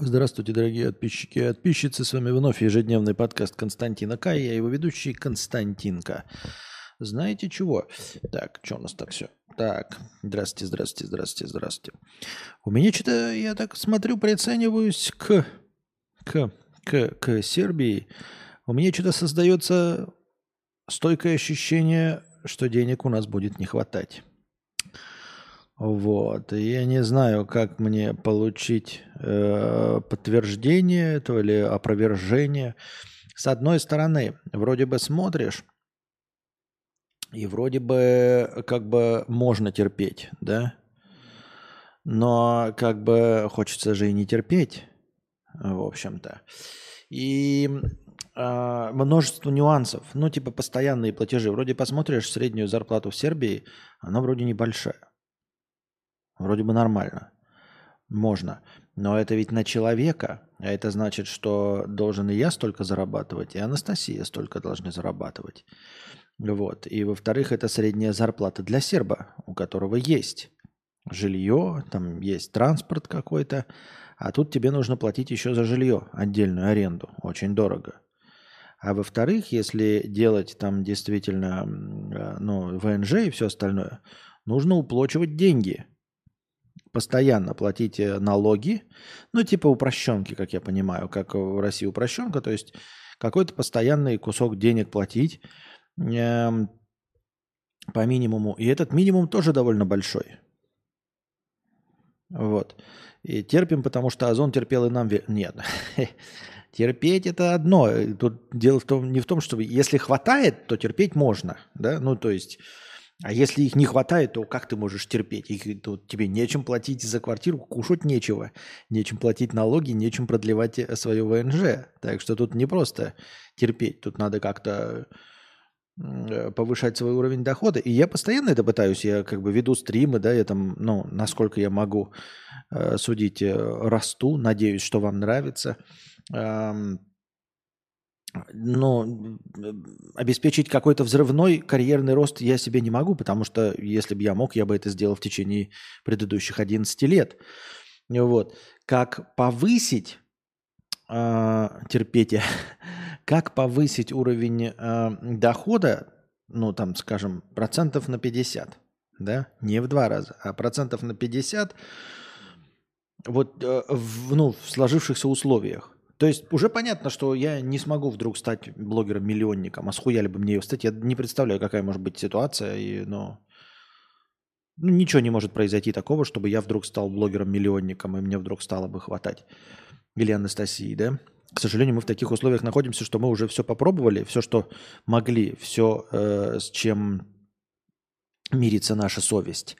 Здравствуйте, дорогие подписчики и подписчицы. С вами вновь ежедневный подкаст Константина К. Я его ведущий Константинка. Знаете чего? Так, что у нас так все? Так, здравствуйте, здравствуйте, здравствуйте, здравствуйте. У меня что-то, я так смотрю, прицениваюсь к, к, к, к Сербии. У меня что-то создается стойкое ощущение, что денег у нас будет не хватать. Вот. И я не знаю, как мне получить э, подтверждение этого или опровержение. С одной стороны, вроде бы смотришь, и вроде бы как бы можно терпеть, да? Но как бы хочется же и не терпеть, в общем-то. И э, множество нюансов. Ну, типа постоянные платежи. Вроде посмотришь среднюю зарплату в Сербии, она вроде небольшая. Вроде бы нормально. Можно. Но это ведь на человека. А это значит, что должен и я столько зарабатывать, и Анастасия столько должны зарабатывать. Вот. И во-вторых, это средняя зарплата для серба, у которого есть жилье, там есть транспорт какой-то, а тут тебе нужно платить еще за жилье, отдельную аренду, очень дорого. А во-вторых, если делать там действительно ну, ВНЖ и все остальное, нужно уплачивать деньги – постоянно платить налоги, ну, типа упрощенки, как я понимаю, как в России упрощенка, то есть какой-то постоянный кусок денег платить э, по минимуму. И этот минимум тоже довольно большой. Вот. И терпим, потому что Озон терпел и нам... Нет. Терпеть это одно. Тут дело в том, не в том, что если хватает, то терпеть можно. Да? Ну, то есть а если их не хватает, то как ты можешь терпеть? Их, то тебе нечем платить за квартиру, кушать нечего. Нечем платить налоги, нечем продлевать э, свое ВНЖ. Так что тут не просто терпеть. Тут надо как-то э, повышать свой уровень дохода. И я постоянно это пытаюсь. Я как бы веду стримы, да, я там, ну, насколько я могу э, судить, э, расту. Надеюсь, что вам нравится. Эм, но обеспечить какой-то взрывной карьерный рост я себе не могу, потому что если бы я мог, я бы это сделал в течение предыдущих 11 лет. Вот. Как повысить э, терпеть, как повысить уровень э, дохода, ну там, скажем, процентов на 50, да, не в два раза, а процентов на 50 вот э, в, ну, в сложившихся условиях. То есть уже понятно, что я не смогу вдруг стать блогером-миллионником. А схуяли бы мне его стать? Я не представляю, какая может быть ситуация. И, но... ну, ничего не может произойти такого, чтобы я вдруг стал блогером-миллионником, и мне вдруг стало бы хватать. Или Анастасии, да? К сожалению, мы в таких условиях находимся, что мы уже все попробовали, все, что могли, все, э, с чем мирится наша совесть.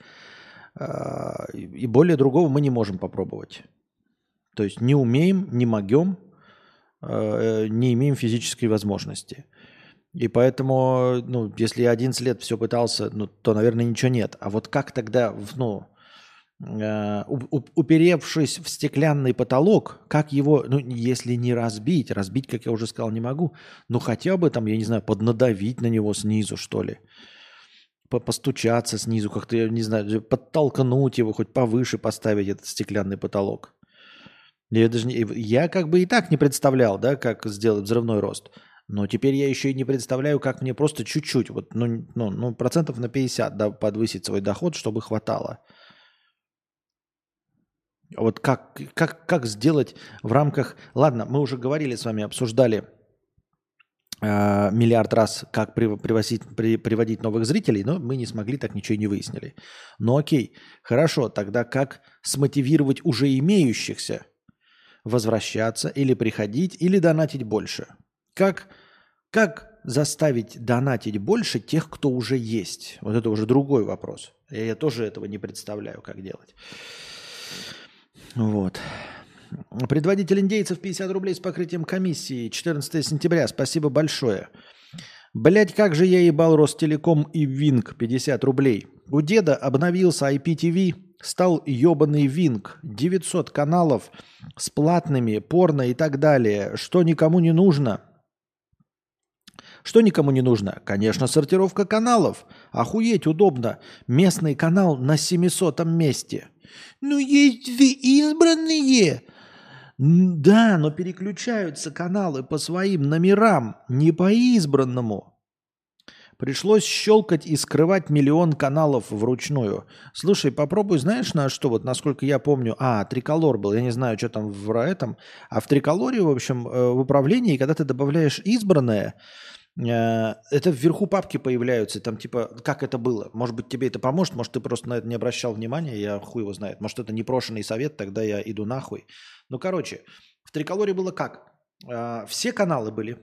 Э, и более другого мы не можем попробовать. То есть не умеем, не могем, Э, не имеем физической возможности. И поэтому, ну, если я 11 лет все пытался, ну, то, наверное, ничего нет. А вот как тогда, ну, э, уперевшись в стеклянный потолок, как его, ну, если не разбить, разбить, как я уже сказал, не могу, но хотя бы там, я не знаю, поднадавить на него снизу, что ли, постучаться снизу, как-то, я не знаю, подтолкнуть его, хоть повыше поставить этот стеклянный потолок. Я, даже не, я как бы и так не представлял, да, как сделать взрывной рост. Но теперь я еще и не представляю, как мне просто чуть-чуть, вот, ну, ну, ну процентов на 50 да, подвысить свой доход, чтобы хватало. Вот как, как, как сделать в рамках... Ладно, мы уже говорили с вами, обсуждали э, миллиард раз, как при, привозить, при, приводить новых зрителей, но мы не смогли, так ничего и не выяснили. Ну окей, хорошо, тогда как смотивировать уже имеющихся возвращаться или приходить, или донатить больше? Как, как заставить донатить больше тех, кто уже есть? Вот это уже другой вопрос. Я, я тоже этого не представляю, как делать. Вот. Предводитель индейцев 50 рублей с покрытием комиссии. 14 сентября. Спасибо большое. Блять, как же я ебал Ростелеком и Винг 50 рублей. У деда обновился IPTV, стал ебаный Винг. 900 каналов с платными, порно и так далее. Что никому не нужно. Что никому не нужно? Конечно, сортировка каналов. Охуеть удобно. Местный канал на 700 месте. Ну, есть две избранные. Да, но переключаются каналы по своим номерам, не по избранному. Пришлось щелкать и скрывать миллион каналов вручную. Слушай, попробуй, знаешь, на что, вот насколько я помню, а, триколор был, я не знаю, что там в этом, а в триколоре, в общем, э, в управлении, когда ты добавляешь избранное, э, это вверху папки появляются, там типа, как это было? Может быть, тебе это поможет, может, ты просто на это не обращал внимания, я хуй его знает. Может, это непрошенный совет, тогда я иду нахуй. Ну, короче, в триколоре было как? Э, все каналы были,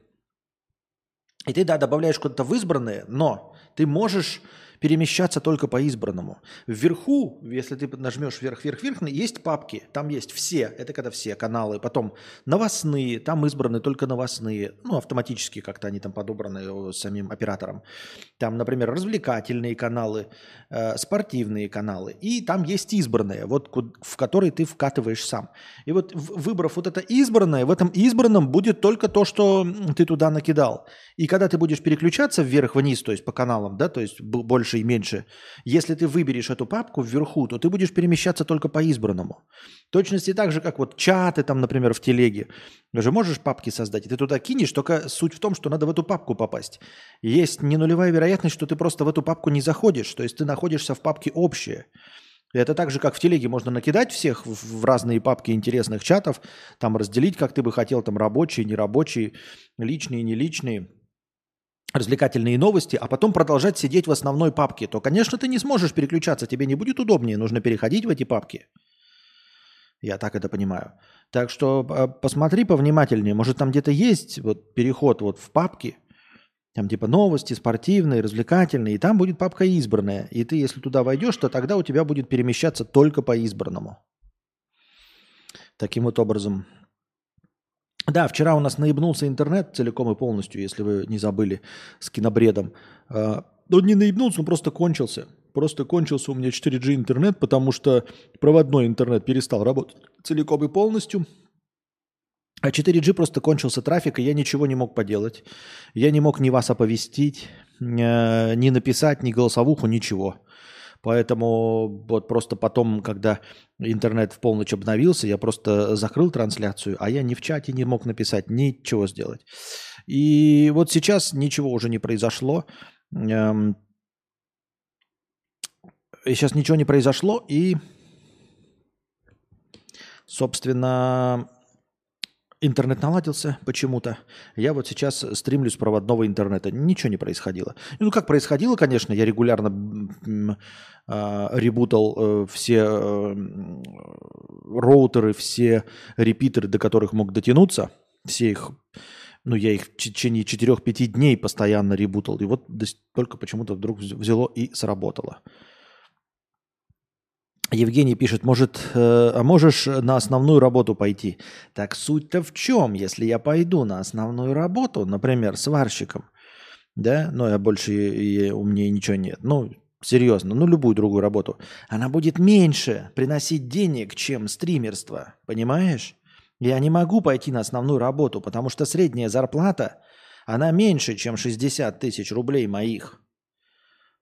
и ты, да, добавляешь куда-то в избранное, но ты можешь перемещаться только по избранному. Вверху, если ты нажмешь вверх-вверх-вверх, есть папки, там есть все, это когда все каналы, потом новостные, там избраны только новостные, ну, автоматически как-то они там подобраны самим оператором. Там, например, развлекательные каналы, э, спортивные каналы, и там есть избранные, вот в которые ты вкатываешь сам. И вот выбрав вот это избранное, в этом избранном будет только то, что ты туда накидал. И когда ты будешь переключаться вверх-вниз, то есть по каналам, да, то есть больше больше и меньше. Если ты выберешь эту папку вверху, то ты будешь перемещаться только по избранному. В точности так же, как вот чаты там, например, в телеге. Ты же можешь папки создать, и ты туда кинешь, только суть в том, что надо в эту папку попасть. Есть не нулевая вероятность, что ты просто в эту папку не заходишь, то есть ты находишься в папке общее. Это так же, как в телеге можно накидать всех в разные папки интересных чатов, там разделить, как ты бы хотел, там рабочие, нерабочие, личные, неличные развлекательные новости, а потом продолжать сидеть в основной папке, то, конечно, ты не сможешь переключаться, тебе не будет удобнее, нужно переходить в эти папки. Я так это понимаю. Так что а, посмотри повнимательнее, может там где-то есть вот переход вот в папки, там типа новости, спортивные, развлекательные, и там будет папка избранная. И ты, если туда войдешь, то тогда у тебя будет перемещаться только по избранному. Таким вот образом да, вчера у нас наебнулся интернет целиком и полностью, если вы не забыли, с кинобредом. А, он не наебнулся, он просто кончился. Просто кончился у меня 4G интернет, потому что проводной интернет перестал работать целиком и полностью. А 4G просто кончился трафик, и я ничего не мог поделать. Я не мог ни вас оповестить, ни написать, ни голосовуху, ничего. Поэтому вот просто потом, когда интернет в полночь обновился, я просто закрыл трансляцию, а я ни в чате не мог написать, ничего сделать. И вот сейчас ничего уже не произошло. Эм, и сейчас ничего не произошло, и, собственно, Интернет наладился почему-то. Я вот сейчас стримлю с проводного интернета. Ничего не происходило. Ну, как происходило, конечно, я регулярно э, ребутал э, все э, роутеры, все репитеры, до которых мог дотянуться. Все их, ну, я их в течение 4-5 дней постоянно ребутал. И вот только почему-то вдруг взяло и сработало. Евгений пишет, может, э, а можешь на основную работу пойти? Так суть-то в чем, если я пойду на основную работу, например, сварщиком, да, но я больше, и, у меня ничего нет, ну, серьезно, ну, любую другую работу, она будет меньше приносить денег, чем стримерство, понимаешь? Я не могу пойти на основную работу, потому что средняя зарплата, она меньше, чем 60 тысяч рублей моих.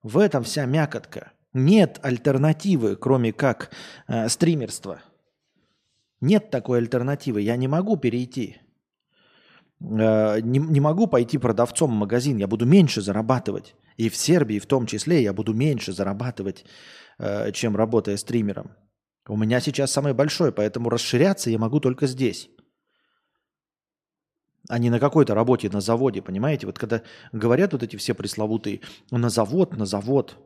В этом вся мякотка. Нет альтернативы, кроме как э, стримерства. Нет такой альтернативы. Я не могу перейти. Э, не, не могу пойти продавцом в магазин. Я буду меньше зарабатывать. И в Сербии в том числе я буду меньше зарабатывать, э, чем работая стримером. У меня сейчас самое большое, поэтому расширяться я могу только здесь. А не на какой-то работе на заводе, понимаете? Вот когда говорят вот эти все пресловутые, на завод, на завод –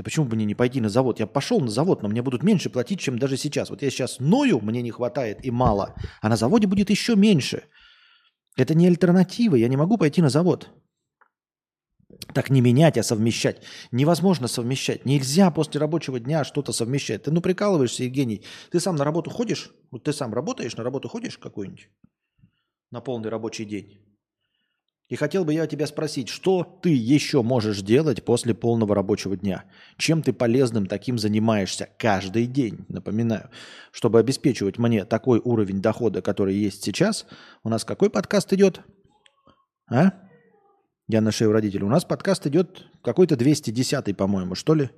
да почему бы мне не пойти на завод? Я пошел на завод, но мне будут меньше платить, чем даже сейчас. Вот я сейчас ною, мне не хватает и мало, а на заводе будет еще меньше. Это не альтернатива, я не могу пойти на завод. Так не менять, а совмещать. Невозможно совмещать. Нельзя после рабочего дня что-то совмещать. Ты ну прикалываешься, Евгений. Ты сам на работу ходишь? Вот ты сам работаешь, на работу ходишь какую-нибудь? На полный рабочий день? И хотел бы я тебя спросить, что ты еще можешь делать после полного рабочего дня? Чем ты полезным таким занимаешься каждый день? Напоминаю, чтобы обеспечивать мне такой уровень дохода, который есть сейчас. У нас какой подкаст идет? А? Я на шею родителей. У нас подкаст идет какой-то 210 по-моему, что ли?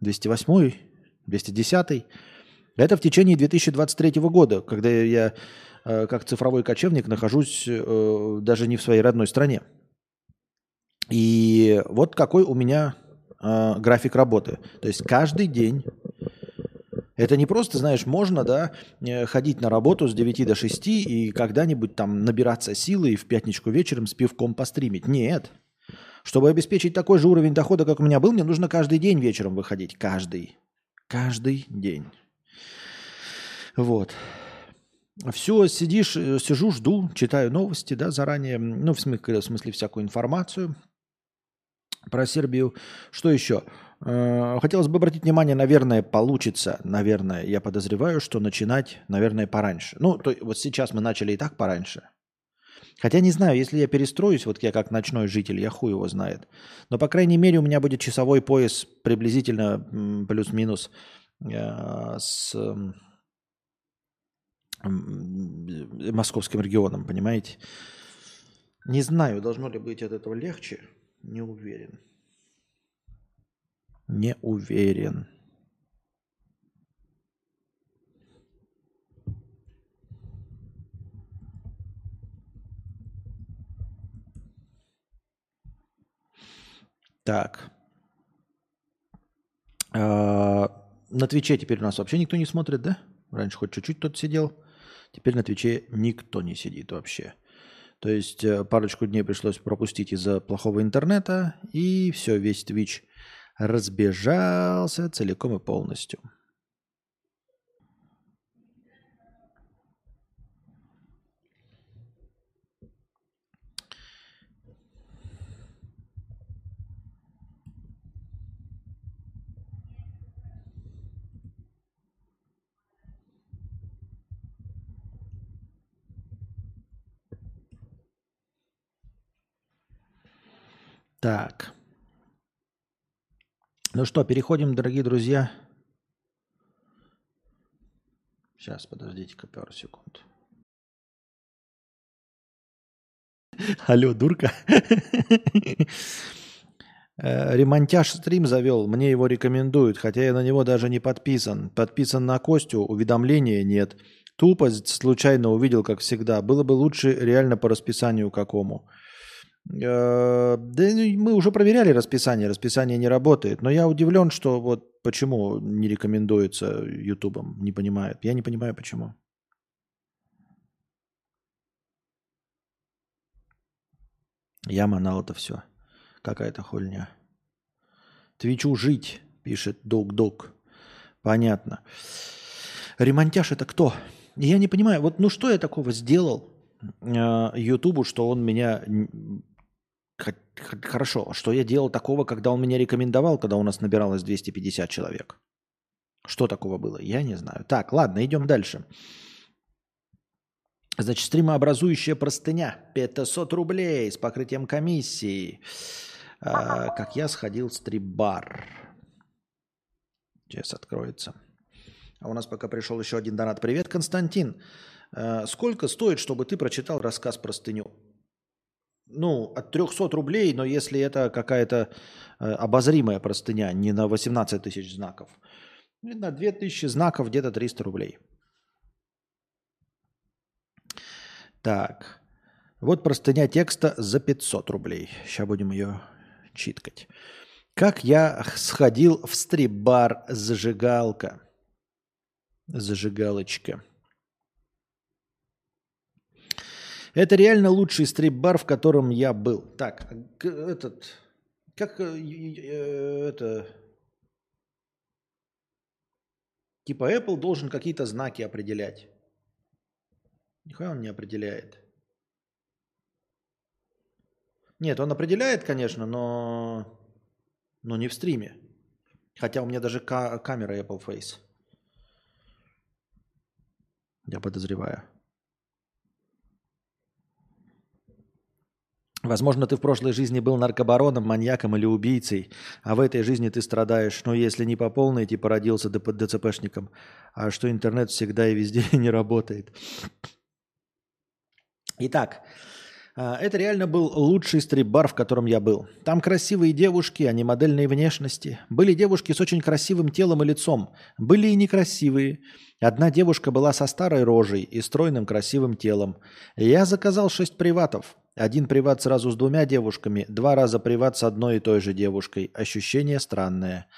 208 210 -й. Это в течение 2023 года, когда я э, как цифровой кочевник нахожусь э, даже не в своей родной стране. И вот какой у меня э, график работы. То есть каждый день это не просто, знаешь, можно, да, ходить на работу с 9 до 6 и когда-нибудь там набираться силы и в пятничку вечером с пивком постримить. Нет. Чтобы обеспечить такой же уровень дохода, как у меня был, мне нужно каждый день вечером выходить. Каждый. Каждый день. Вот. Все, сидишь, э, сижу, жду, читаю новости, да, заранее, ну, в смысле, в смысле всякую информацию про Сербию. Что еще? Э, хотелось бы обратить внимание, наверное, получится, наверное, я подозреваю, что начинать, наверное, пораньше. Ну, то, вот сейчас мы начали и так пораньше. Хотя не знаю, если я перестроюсь, вот я как ночной житель, я хуй его знает. Но, по крайней мере, у меня будет часовой пояс приблизительно плюс-минус э, с московским регионом, понимаете? Не знаю, должно ли быть от этого легче, не уверен. Не уверен. Так. А, на Твиче теперь у нас вообще никто не смотрит, да? Раньше хоть чуть-чуть тот сидел. Теперь на Твиче никто не сидит вообще. То есть э, парочку дней пришлось пропустить из-за плохого интернета, и все, весь Twitch разбежался целиком и полностью. Так. Ну что, переходим, дорогие друзья. Сейчас, подождите-ка пару секунд. Алло, дурка. Э, ремонтяж стрим завел, мне его рекомендуют, хотя я на него даже не подписан. Подписан на Костю, уведомления нет. Тупость случайно увидел, как всегда. Было бы лучше реально по расписанию какому. Э, да ну, мы уже проверяли расписание, расписание не работает. Но я удивлен, что вот почему не рекомендуется Ютубом, не понимают. Я не понимаю, почему. Я манал это все. Какая-то хуйня. Твичу жить, пишет Док-Док. Понятно. Ремонтяж это кто? Я не понимаю, вот ну что я такого сделал э, Ютубу, что он меня Хорошо, что я делал такого, когда он меня рекомендовал, когда у нас набиралось 250 человек? Что такого было? Я не знаю. Так, ладно, идем дальше. Значит, стримообразующая простыня 500 рублей с покрытием комиссии. А, как я сходил в стрип-бар. Сейчас откроется. А у нас пока пришел еще один донат. Привет, Константин. А, сколько стоит, чтобы ты прочитал рассказ простыню? Ну, от 300 рублей, но если это какая-то э, обозримая простыня, не на 18 тысяч знаков, на 2000 знаков где-то 300 рублей. Так, вот простыня текста за 500 рублей. Сейчас будем ее читкать. Как я сходил в стрип-бар «Зажигалка». Зажигалочка. Это реально лучший стрип-бар, в котором я был. Так, этот, как э, э, это, типа Apple должен какие-то знаки определять. Нихуя он не определяет. Нет, он определяет, конечно, но, но не в стриме. Хотя у меня даже камера Apple Face. Я подозреваю. Возможно, ты в прошлой жизни был наркобароном, маньяком или убийцей, а в этой жизни ты страдаешь, ну, если не по полной, типа родился ДЦПшником, а что интернет всегда и везде не работает. Итак, А, это реально был лучший стрип-бар, в котором я был. Там красивые девушки, а не модельные внешности. Были девушки с очень красивым телом и лицом. Были и некрасивые. Одна девушка была со старой рожей и стройным красивым телом. Я заказал шесть приватов. Один приват сразу с двумя девушками, два раза приват с одной и той же девушкой. Ощущение странное.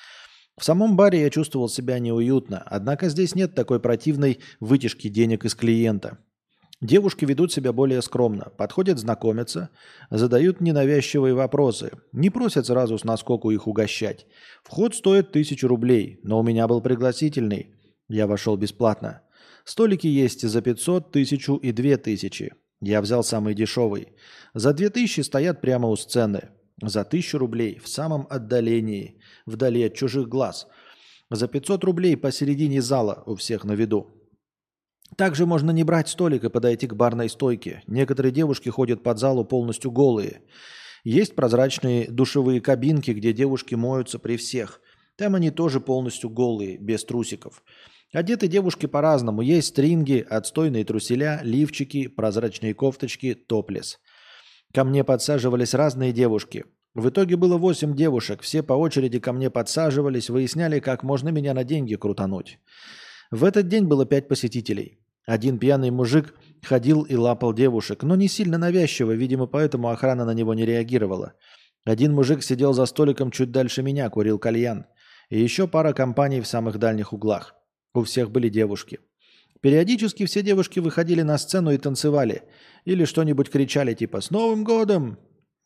В самом баре я чувствовал себя неуютно, однако здесь нет такой противной вытяжки денег из клиента. Девушки ведут себя более скромно, подходят знакомиться, задают ненавязчивые вопросы, не просят сразу с наскоку их угощать. Вход стоит тысячу рублей, но у меня был пригласительный. Я вошел бесплатно. Столики есть за 500, тысячу и две тысячи. Я взял самый дешевый. За две тысячи стоят прямо у сцены. За тысячу рублей в самом отдалении, вдали от чужих глаз. За 500 рублей посередине зала у всех на виду. Также можно не брать столик и подойти к барной стойке. Некоторые девушки ходят под залу полностью голые. Есть прозрачные душевые кабинки, где девушки моются при всех. Там они тоже полностью голые, без трусиков. Одеты девушки по-разному. Есть стринги, отстойные труселя, лифчики, прозрачные кофточки, топлес. Ко мне подсаживались разные девушки. В итоге было восемь девушек. Все по очереди ко мне подсаживались, выясняли, как можно меня на деньги крутануть. В этот день было пять посетителей. Один пьяный мужик ходил и лапал девушек, но не сильно навязчиво, видимо, поэтому охрана на него не реагировала. Один мужик сидел за столиком чуть дальше меня, курил кальян. И еще пара компаний в самых дальних углах. У всех были девушки. Периодически все девушки выходили на сцену и танцевали. Или что-нибудь кричали типа «С Новым годом!».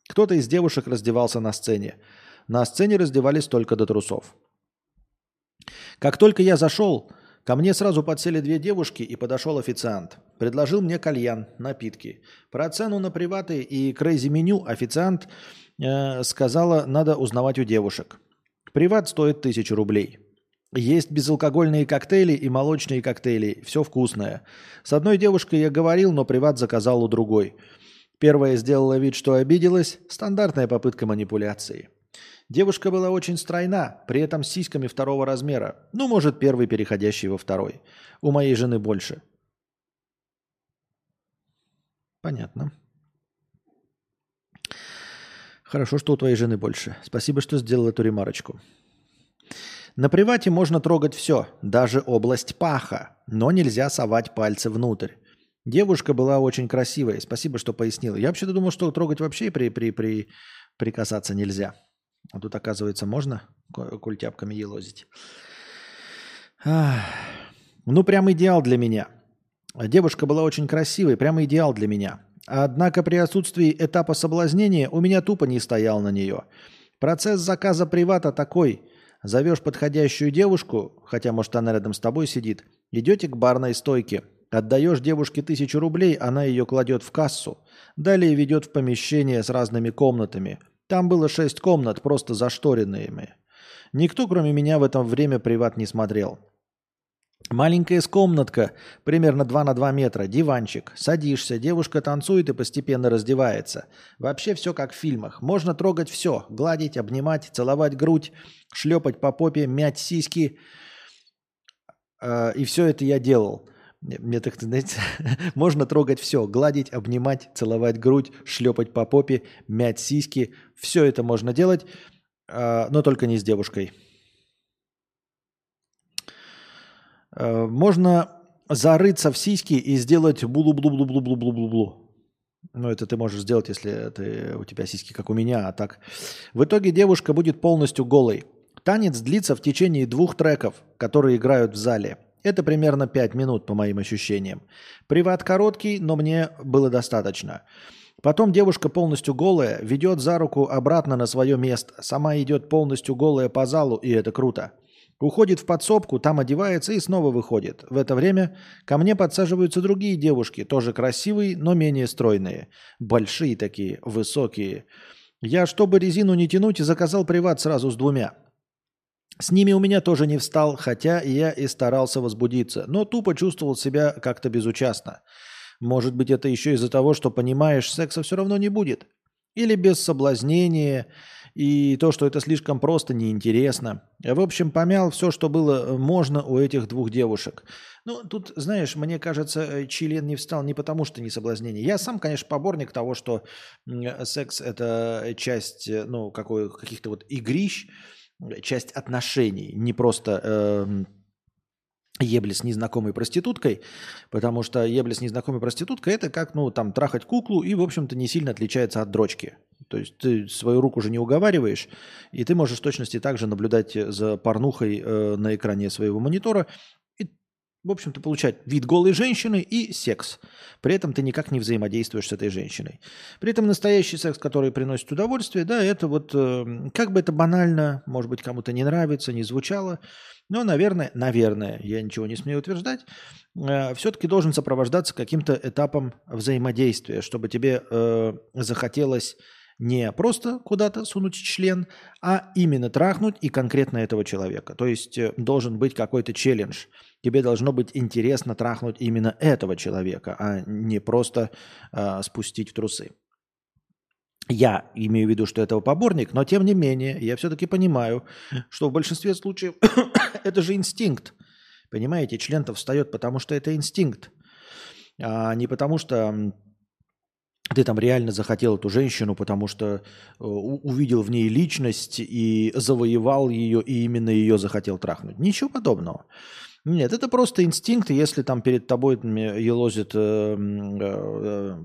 Кто-то из девушек раздевался на сцене. На сцене раздевались только до трусов. Как только я зашел, Ко мне сразу подсели две девушки и подошел официант. Предложил мне кальян, напитки. Про цену на приваты и крейзи меню официант э, сказала, надо узнавать у девушек. Приват стоит тысячу рублей. Есть безалкогольные коктейли и молочные коктейли. Все вкусное. С одной девушкой я говорил, но приват заказал у другой. Первая сделала вид, что обиделась. Стандартная попытка манипуляции. Девушка была очень стройна, при этом с сиськами второго размера. Ну, может, первый, переходящий во второй. У моей жены больше. Понятно. Хорошо, что у твоей жены больше. Спасибо, что сделал эту ремарочку. На привате можно трогать все, даже область паха, но нельзя совать пальцы внутрь. Девушка была очень красивая. Спасибо, что пояснила. Я вообще-то думал, что трогать вообще при, при, при, прикасаться нельзя. А тут, оказывается, можно культяпками елозить. Ну, прям идеал для меня. Девушка была очень красивой, прямо идеал для меня. Однако при отсутствии этапа соблазнения у меня тупо не стоял на нее. Процесс заказа привата такой. Зовешь подходящую девушку, хотя, может, она рядом с тобой сидит, идете к барной стойке, отдаешь девушке тысячу рублей, она ее кладет в кассу, далее ведет в помещение с разными комнатами – там было шесть комнат, просто зашторенными. Никто, кроме меня, в это время приват не смотрел. Маленькая комнатка, примерно 2 на 2 метра, диванчик. Садишься, девушка танцует и постепенно раздевается. Вообще все как в фильмах. Можно трогать все. Гладить, обнимать, целовать грудь, шлепать по попе, мять сиськи. Э, и все это я делал. Мне так, знаете, можно трогать все. Гладить, обнимать, целовать грудь, шлепать по попе, мять сиськи. Все это можно делать, а, но только не с девушкой. А, можно зарыться в сиськи и сделать булу-блу-блу-блу-блу-блу-блу. Ну, это ты можешь сделать, если ты, у тебя сиськи, как у меня, а так. В итоге девушка будет полностью голой. Танец длится в течение двух треков, которые играют в зале – это примерно 5 минут, по моим ощущениям. Приват короткий, но мне было достаточно. Потом девушка полностью голая, ведет за руку обратно на свое место. Сама идет полностью голая по залу, и это круто. Уходит в подсобку, там одевается и снова выходит. В это время ко мне подсаживаются другие девушки, тоже красивые, но менее стройные. Большие такие, высокие. Я, чтобы резину не тянуть, заказал приват сразу с двумя. С ними у меня тоже не встал, хотя я и старался возбудиться, но тупо чувствовал себя как-то безучастно. Может быть, это еще из-за того, что понимаешь, секса все равно не будет. Или без соблазнения, и то, что это слишком просто, неинтересно. В общем, помял все, что было можно у этих двух девушек. Ну, тут, знаешь, мне кажется, э, член не встал не потому, что не соблазнение. Я сам, конечно, поборник того, что секс – это часть, э, ну, какой, каких-то вот игрищ, часть отношений, не просто э, ебли с незнакомой проституткой, потому что ебли с незнакомой проституткой это как, ну, там, трахать куклу и, в общем-то, не сильно отличается от дрочки. То есть ты свою руку уже не уговариваешь, и ты можешь в точности также наблюдать за порнухой э, на экране своего монитора в общем-то, получать вид голой женщины и секс. При этом ты никак не взаимодействуешь с этой женщиной. При этом настоящий секс, который приносит удовольствие, да, это вот, э, как бы это банально, может быть, кому-то не нравится, не звучало, но, наверное, наверное, я ничего не смею утверждать, э, все-таки должен сопровождаться каким-то этапом взаимодействия, чтобы тебе э, захотелось не просто куда-то сунуть член, а именно трахнуть и конкретно этого человека. То есть должен быть какой-то челлендж. Тебе должно быть интересно трахнуть именно этого человека, а не просто э, спустить в трусы. Я имею в виду, что этого поборник, но тем не менее, я все-таки понимаю, что в большинстве случаев это же инстинкт. Понимаете, член-то встает, потому что это инстинкт, а не потому что ты там реально захотел эту женщину, потому что э, увидел в ней личность и завоевал ее, и именно ее захотел трахнуть. Ничего подобного. Нет, это просто инстинкт, если там перед тобой елозит э, э,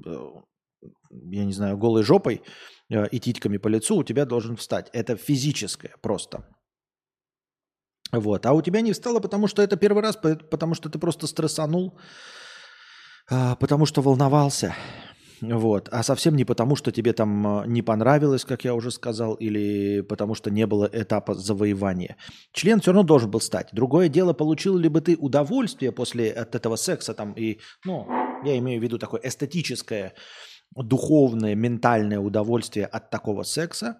я не знаю, голой жопой э, и титьками по лицу, у тебя должен встать. Это физическое просто. Вот. А у тебя не встало, потому что это первый раз, потому что ты просто стрессанул, а, потому что волновался. Вот. А совсем не потому, что тебе там э, не понравилось, как я уже сказал, или потому что не было этапа завоевания. Член все равно должен был стать. Другое дело, получил ли бы ты удовольствие после от этого секса там и, ну, я имею в виду такое эстетическое духовное, ментальное удовольствие от такого секса,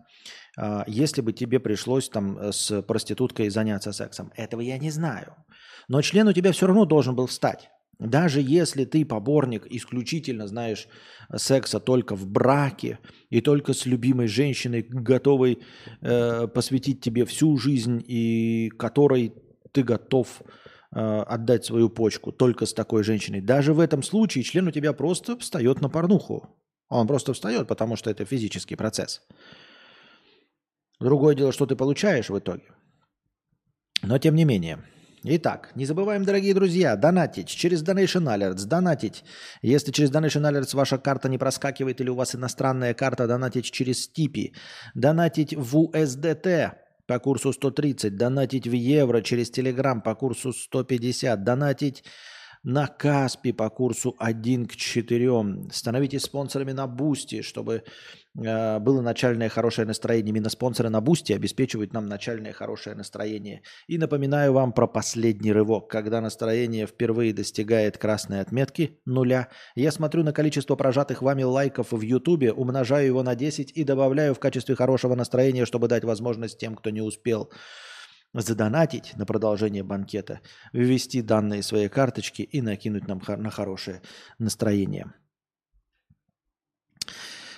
а, если бы тебе пришлось там э, с проституткой заняться сексом. Этого я не знаю. Но член у тебя все равно должен был встать. Даже если ты поборник исключительно знаешь секса только в браке и только с любимой женщиной, готовой э, посвятить тебе всю жизнь и которой ты готов э, отдать свою почку только с такой женщиной, даже в этом случае член у тебя просто встает на порнуху. Он просто встает, потому что это физический процесс. Другое дело, что ты получаешь в итоге. Но тем не менее. Итак, не забываем, дорогие друзья, донатить через Donation Alerts. Донатить. Если через Donation Alerts ваша карта не проскакивает или у вас иностранная карта, донатить через Стипи. Донатить в USDT по курсу 130. Донатить в евро через Telegram по курсу 150. Донатить на Kaspi по курсу 1 к 4. Становитесь спонсорами на Boosty, чтобы э, было начальное хорошее настроение. Именно спонсоры на Boosty обеспечивают нам начальное хорошее настроение. И напоминаю вам про последний рывок. Когда настроение впервые достигает красной отметки нуля, я смотрю на количество прожатых вами лайков в Ютубе, умножаю его на 10 и добавляю в качестве хорошего настроения, чтобы дать возможность тем, кто не успел задонатить на продолжение банкета, ввести данные своей карточки и накинуть нам на хорошее настроение.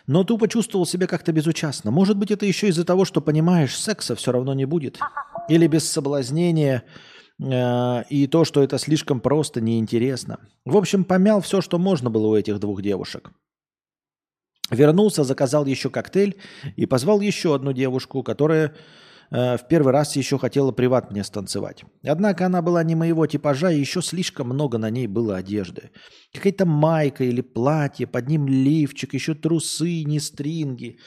Но тупо чувствовал себя как-то безучастно. Может быть, это еще из-за того, что, понимаешь, секса все равно не будет. Или без соблазнения э, и то, что это слишком просто, неинтересно. В общем, помял все, что можно было у этих двух девушек. Вернулся, заказал еще коктейль и позвал еще одну девушку, которая Э, в первый раз еще хотела приват мне станцевать. Однако она была не моего типажа, и еще слишком много на ней было одежды. Какая-то майка или платье, под ним лифчик, еще трусы, не стринги.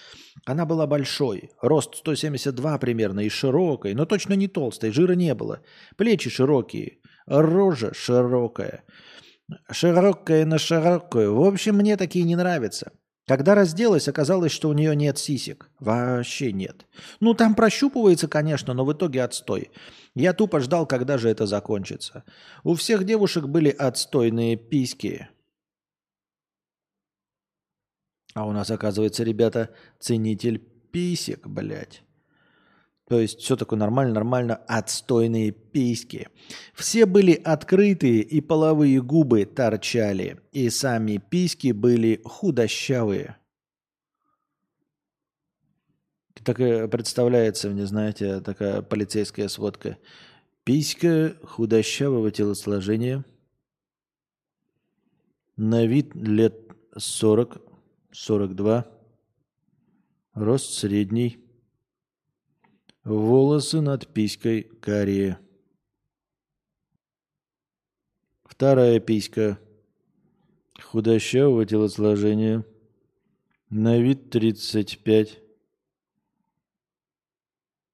Она была большой, рост 172 примерно и широкой, но точно не толстой, жира не было. Плечи широкие, рожа широкая. Широкая на широкую. В общем, мне такие не нравятся. Когда разделась, оказалось, что у нее нет сисек. Вообще нет. Ну, там прощупывается, конечно, но в итоге отстой. Я тупо ждал, когда же это закончится. У всех девушек были отстойные письки. А у нас, оказывается, ребята, ценитель писек, блядь. То есть все такое нормально, нормально, отстойные письки. Все были открытые и половые губы торчали. И сами письки были худощавые. Так и представляется мне, знаете, такая полицейская сводка. Писька худощавого телосложения, на вид лет 40-42, рост средний, волосы над писькой карие. Вторая писька худощавого телосложения, на вид 35,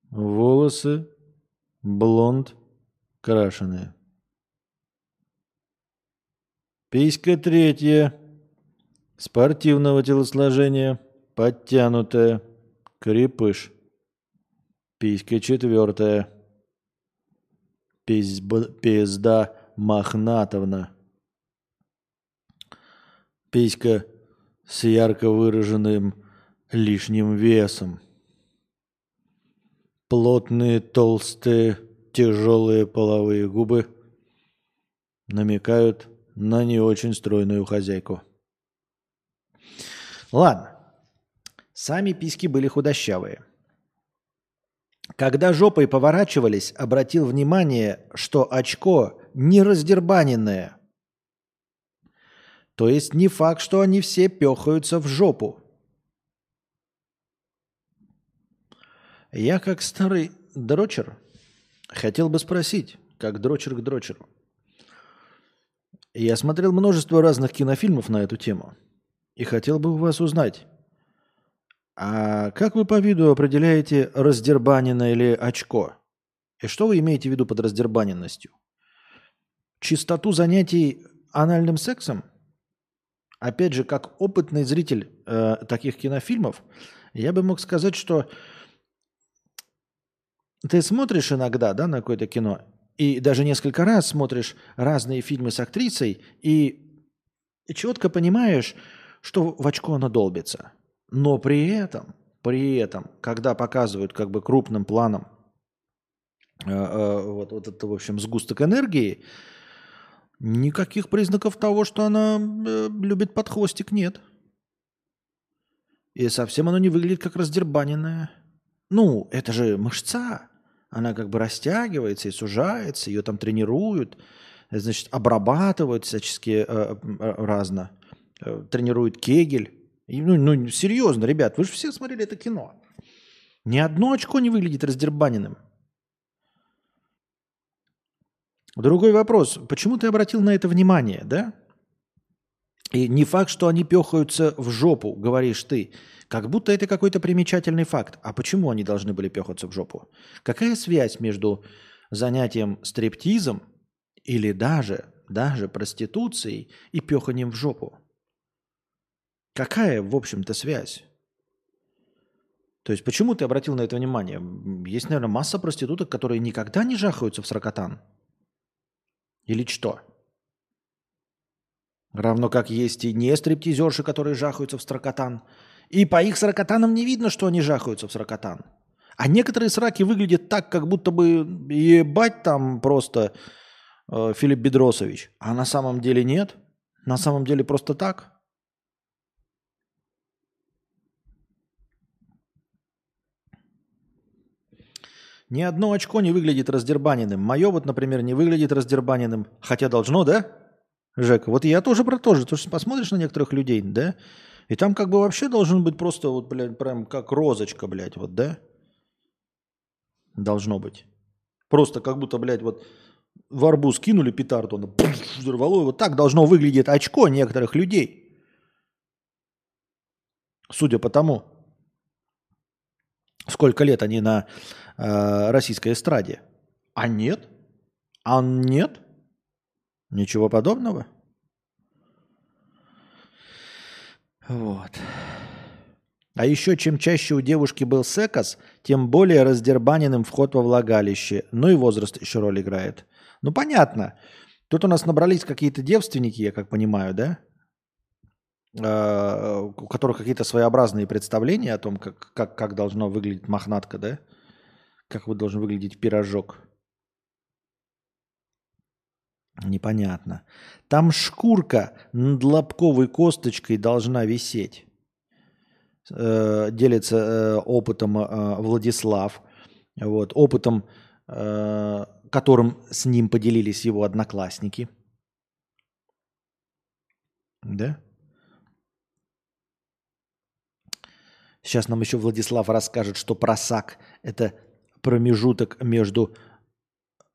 волосы блонд крашеные. Писька третья. Спортивного телосложения. Подтянутая. Крепыш. Писька четвертая. Пизда Мохнатовна. Писька с ярко выраженным лишним весом. Плотные, толстые, тяжелые половые губы намекают на не очень стройную хозяйку. Ладно. Сами письки были худощавые. Когда жопой поворачивались, обратил внимание, что очко не раздербаненное. То есть не факт, что они все пехаются в жопу. Я как старый дрочер хотел бы спросить, как дрочер к дрочеру. Я смотрел множество разных кинофильмов на эту тему и хотел бы у вас узнать, а как вы по виду определяете раздербанина или очко? И что вы имеете в виду под раздербаненностью? Чистоту занятий анальным сексом? Опять же, как опытный зритель э, таких кинофильмов, я бы мог сказать, что ты смотришь иногда да, на какое-то кино, и даже несколько раз смотришь разные фильмы с актрисой, и четко понимаешь, что в очко она долбится. Но при этом, при этом, когда показывают как бы крупным планом э, э, вот, вот это, в общем, сгусток энергии, никаких признаков того, что она э, любит под хвостик, нет. И совсем оно не выглядит как раздербаненное. Ну, это же мышца. Она как бы растягивается и сужается, ее там тренируют, значит, обрабатывают всячески э, э, разно, э, тренируют кегель. И, ну, ну, серьезно, ребят, вы же все смотрели это кино. Ни одно очко не выглядит раздербаненным. Другой вопрос. Почему ты обратил на это внимание, да? И не факт, что они пехаются в жопу, говоришь ты. Как будто это какой-то примечательный факт. А почему они должны были пехаться в жопу? Какая связь между занятием стриптизом или даже, даже проституцией и пеханием в жопу? Какая, в общем-то, связь? То есть почему ты обратил на это внимание? Есть, наверное, масса проституток, которые никогда не жахаются в сракотан. Или что? Равно как есть и не стриптизерши, которые жахаются в сракотан – и по их сракотанам не видно, что они жахаются в сракотан. А некоторые сраки выглядят так, как будто бы ебать там просто э, Филипп Бедросович. А на самом деле нет. На самом деле просто так. Ни одно очко не выглядит раздербаненным. Мое вот, например, не выглядит раздербаненным. Хотя должно, да? Жека, вот я тоже про то же. Ты посмотришь на некоторых людей, да? И там как бы вообще должен быть просто вот, блядь, прям как розочка, блядь, вот, да? Должно быть. Просто как будто, блядь, вот в арбуз кинули петарду, она взорвало. Вот так должно выглядеть очко некоторых людей. Судя по тому, сколько лет они на э, российской эстраде. А нет? А нет? Ничего подобного? Вот. А еще, чем чаще у девушки был секас, тем более раздербаненным вход во влагалище. Ну и возраст еще роль играет. Ну, понятно. Тут у нас набрались какие-то девственники, я как понимаю, да? А, у которых какие-то своеобразные представления о том, как, как, как должно выглядеть мохнатка, да? Как вот должен выглядеть пирожок. Непонятно. Там шкурка над лобковой косточкой должна висеть. э, делится э, опытом э, Владислав, вот, опытом, э, которым с ним поделились его одноклассники. Да? Сейчас нам еще Владислав расскажет, что просак – это промежуток между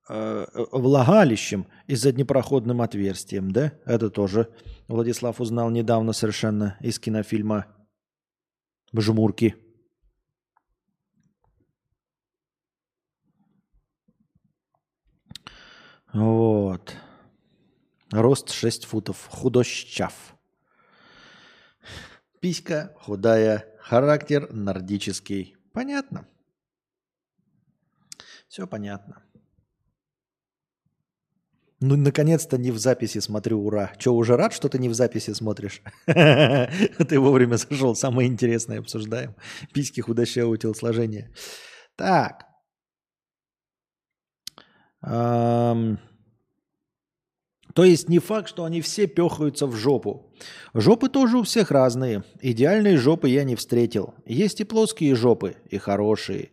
э, влагалищем и заднепроходным отверстием, да? Это тоже Владислав узнал недавно совершенно из кинофильма «Жмурки». Вот. Рост 6 футов. Худощав. Писька худая. Характер нордический. Понятно. Все понятно. Ну, наконец-то не в записи смотрю, ура. Че, уже рад, что ты не в записи смотришь? Ты вовремя зашел, самое интересное обсуждаем. Письки худощавого телосложения. Так. То есть не факт, что они все пехаются в жопу. Жопы тоже у всех разные. Идеальные жопы я не встретил. Есть и плоские жопы, и хорошие.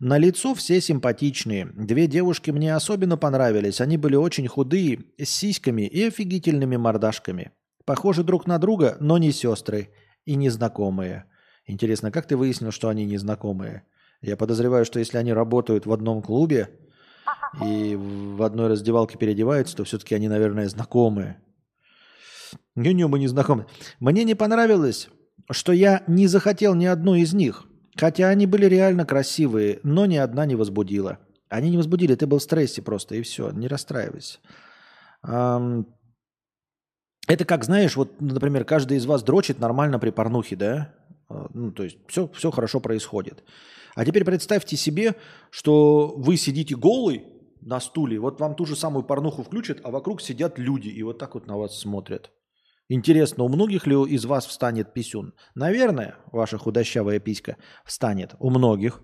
На лицо все симпатичные. Две девушки мне особенно понравились. Они были очень худые, с сиськами и офигительными мордашками. Похожи друг на друга, но не сестры и не знакомые. Интересно, как ты выяснил, что они не знакомые? Я подозреваю, что если они работают в одном клубе, и в одной раздевалке переодеваются, то все-таки они, наверное, знакомые. Не-не, мы не знакомы. Мне не понравилось, что я не захотел ни одну из них. Хотя они были реально красивые, но ни одна не возбудила. Они не возбудили, ты был в стрессе просто, и все, не расстраивайся. Это как, знаешь, вот, например, каждый из вас дрочит нормально при порнухе, да? А, ну, то есть все, все хорошо происходит. А теперь представьте себе, что вы сидите голый на стуле, вот вам ту же самую порнуху включат, а вокруг сидят люди и вот так вот на вас смотрят. Интересно, у многих ли из вас встанет писюн? Наверное, ваша худощавая писька встанет. У многих,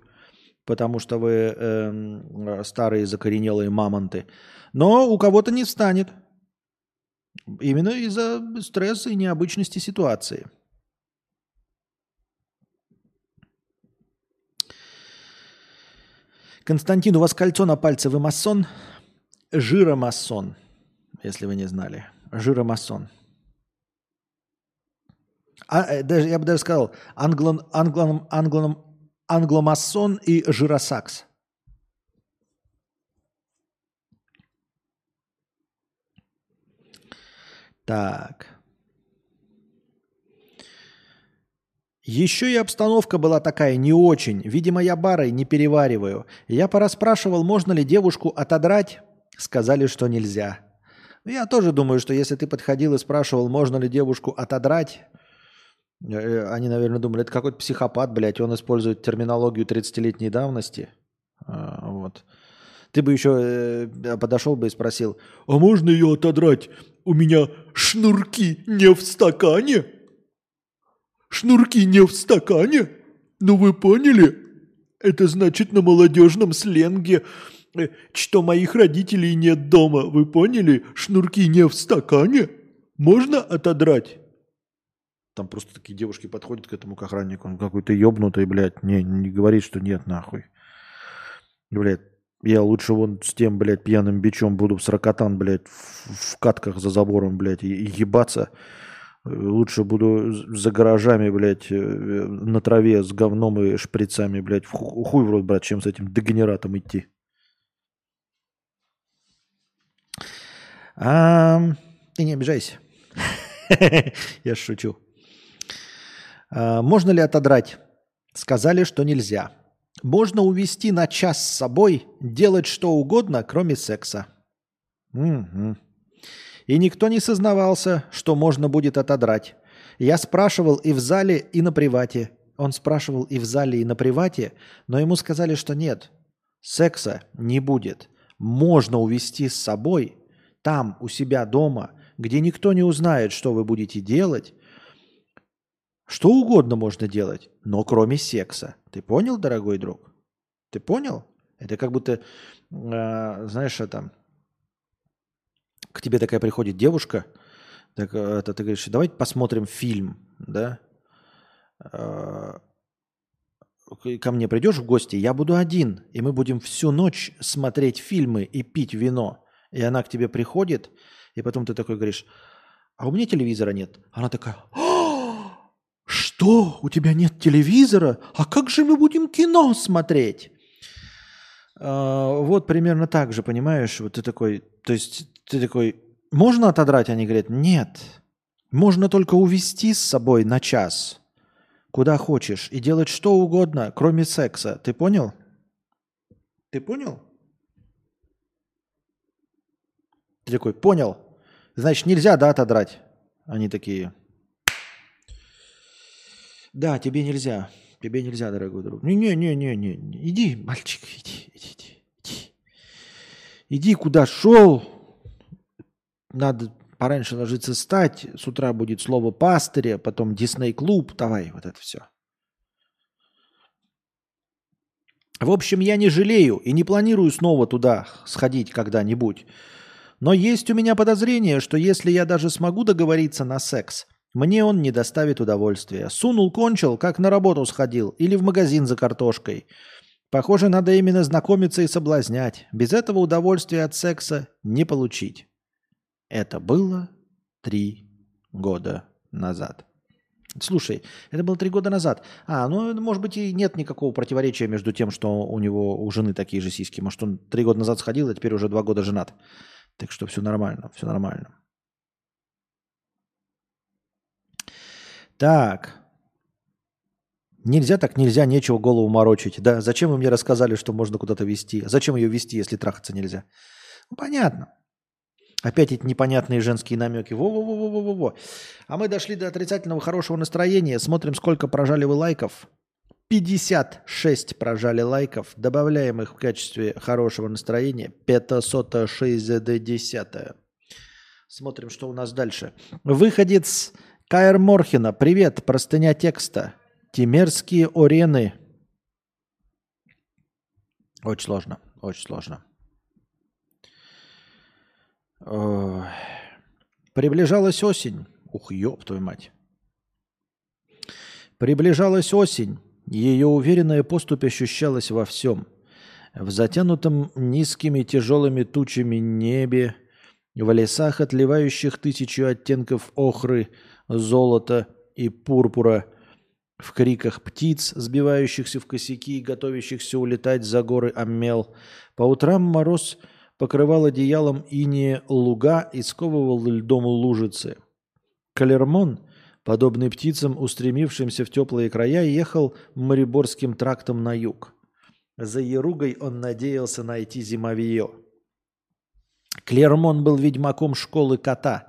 потому что вы э, старые закоренелые мамонты. Но у кого-то не встанет. Именно из-за стресса и необычности ситуации. Константин, у вас кольцо на пальце, вы масон? Жиромасон, если вы не знали. Жиромасон. А, э, даже, я бы даже сказал, англон, англон, англон, англомасон и жиросакс. Так. Еще и обстановка была такая не очень. Видимо, я барой не перевариваю. Я порасспрашивал, можно ли девушку отодрать. Сказали, что нельзя. Я тоже думаю, что если ты подходил и спрашивал, можно ли девушку отодрать, э, они, наверное, думали, это какой-то психопат, блядь, он использует терминологию 30-летней давности. А, вот. Ты бы еще э, подошел бы и спросил, а можно ее отодрать? У меня шнурки не в стакане? Шнурки не в стакане? Ну вы поняли? Это значит на молодежном сленге, э, что моих родителей нет дома. Вы поняли? Шнурки не в стакане? Можно отодрать? Там просто такие девушки подходят к этому к охраннику, он какой-то ебнутый, блядь, не, не говорит, что нет, нахуй. Блядь, я лучше вон с тем, блядь, пьяным бичом буду в сорокотан, блядь, в, в катках за забором, блядь, и, и ебаться, Лучше буду за гаражами, блядь, э, на траве с говном и шприцами, блядь, в хуй в рот, брат, чем с этим дегенератом идти. А, ты не обижайся. Я шучу. А, можно ли отодрать? Сказали, что нельзя. Можно увести на час с собой, делать что угодно, кроме секса. Угу. И никто не сознавался, что можно будет отодрать. Я спрашивал и в зале, и на привате. Он спрашивал и в зале, и на привате, но ему сказали, что нет, секса не будет. Можно увести с собой там, у себя дома, где никто не узнает, что вы будете делать. Что угодно можно делать, но кроме секса. Ты понял, дорогой друг? Ты понял? Это как будто, э, знаешь, это к тебе такая приходит девушка, так, это, ты говоришь, давайте посмотрим фильм, да? А, ко мне придешь в гости, я буду один, и мы будем всю ночь смотреть фильмы и пить вино. И она к тебе приходит, и потом ты такой говоришь, а у меня телевизора нет. Она такая, «А, что, у тебя нет телевизора? А как же мы будем кино смотреть? А, вот примерно так же, понимаешь? Вот ты такой, то есть ты такой, можно отодрать? Они говорят, нет. Можно только увести с собой на час, куда хочешь, и делать что угодно, кроме секса. Ты понял? Ты понял? Ты такой, понял. Значит, нельзя, да, отодрать? Они такие, да, тебе нельзя. Тебе нельзя, дорогой друг. Не-не-не-не-не. Иди, мальчик, иди, иди, иди. Иди, иди куда шел. Надо пораньше ложиться стать. С утра будет слово пастыря, потом Дисней-клуб. Давай, вот это все. В общем, я не жалею и не планирую снова туда сходить когда-нибудь. Но есть у меня подозрение, что если я даже смогу договориться на секс, мне он не доставит удовольствия. Сунул, кончил, как на работу сходил или в магазин за картошкой. Похоже, надо именно знакомиться и соблазнять. Без этого удовольствия от секса не получить. Это было три года назад. Слушай, это было три года назад. А, ну, может быть, и нет никакого противоречия между тем, что у него у жены такие же сиськи. Может, он три года назад сходил, а теперь уже два года женат. Так что все нормально, все нормально. Так. Нельзя так нельзя, нечего голову морочить. Да, зачем вы мне рассказали, что можно куда-то вести? Зачем ее вести, если трахаться нельзя? Ну, понятно. Опять эти непонятные женские намеки. Во-во-во-во-во-во. А мы дошли до отрицательного хорошего настроения. Смотрим, сколько прожали вы лайков. 56 прожали лайков. Добавляем их в качестве хорошего настроения. 560. Смотрим, что у нас дальше. Выходец Каэр Морхина. Привет. Простыня текста. Тимерские орены. Очень сложно. Очень сложно. Приближалась осень. Ух, ёб твою мать. Приближалась осень. Ее уверенная поступь ощущалась во всем. В затянутом низкими тяжелыми тучами небе, в лесах, отливающих тысячу оттенков охры, золота и пурпура, в криках птиц, сбивающихся в косяки и готовящихся улетать за горы Аммел. По утрам мороз покрывал одеялом инее луга и сковывал льдом лужицы. Калермон подобный птицам, устремившимся в теплые края, ехал Мариборским трактом на юг. За Еругой он надеялся найти зимовье. Клермон был ведьмаком школы кота.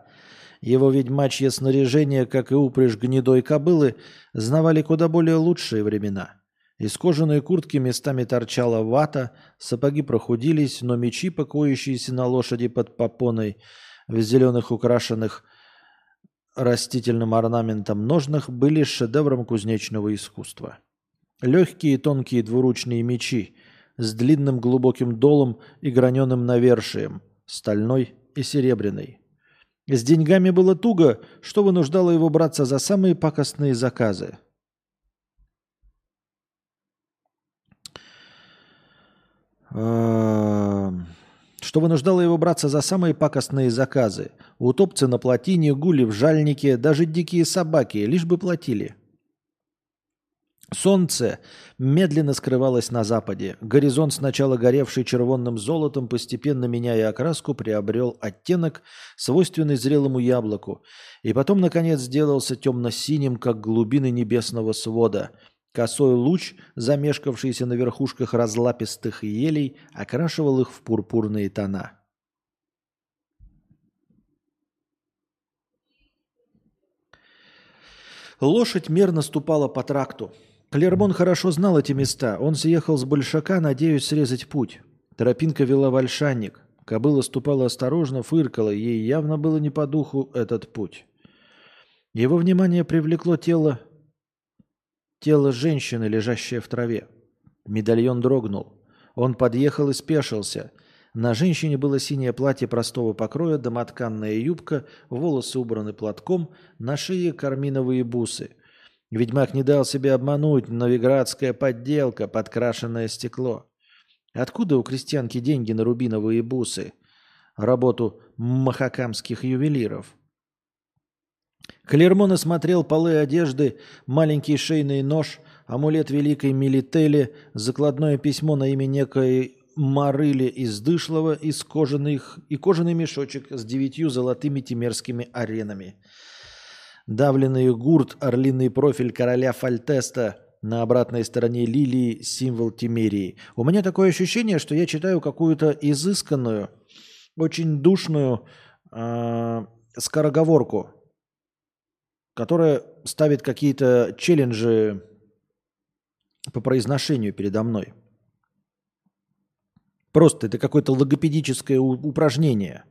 Его ведьмачье снаряжение, как и упряжь гнедой кобылы, знавали куда более лучшие времена. Из кожаной куртки местами торчала вата, сапоги прохудились, но мечи, покоящиеся на лошади под попоной, в зеленых украшенных растительным орнаментом ножнах были шедевром кузнечного искусства. Легкие тонкие двуручные мечи с длинным глубоким долом и граненым навершием, стальной и серебряный. С деньгами было туго, что вынуждало его браться за самые пакостные заказы. Эм что вынуждало его браться за самые пакостные заказы. Утопцы на плотине, гули в жальнике, даже дикие собаки, лишь бы платили. Солнце медленно скрывалось на западе. Горизонт, сначала горевший червонным золотом, постепенно меняя окраску, приобрел оттенок, свойственный зрелому яблоку, и потом, наконец, сделался темно-синим, как глубины небесного свода – Косой луч, замешкавшийся на верхушках разлапистых елей, окрашивал их в пурпурные тона. Лошадь мерно ступала по тракту. Клермон хорошо знал эти места. Он съехал с большака, надеясь срезать путь. Тропинка вела в Ольшанник. Кобыла ступала осторожно, фыркала. Ей явно было не по духу этот путь. Его внимание привлекло тело Тело женщины, лежащее в траве. Медальон дрогнул. Он подъехал и спешился. На женщине было синее платье простого покроя, домотканная юбка, волосы убраны платком, на шее карминовые бусы. Ведьмак не дал себе обмануть, новиградская подделка, подкрашенное стекло. Откуда у крестьянки деньги на рубиновые бусы? Работу махакамских ювелиров. Клермон осмотрел полы одежды, маленький шейный нож, амулет великой Милители, закладное письмо на имя некой Марыли из Дышлова из кожаных, и кожаный мешочек с девятью золотыми тимерскими аренами. Давленный гурт, орлиный профиль короля Фальтеста – на обратной стороне лилии символ Тимерии. У меня такое ощущение, что я читаю какую-то изысканную, очень душную э, скороговорку, которая ставит какие-то челленджи по произношению передо мной. Просто это какое-то логопедическое упражнение.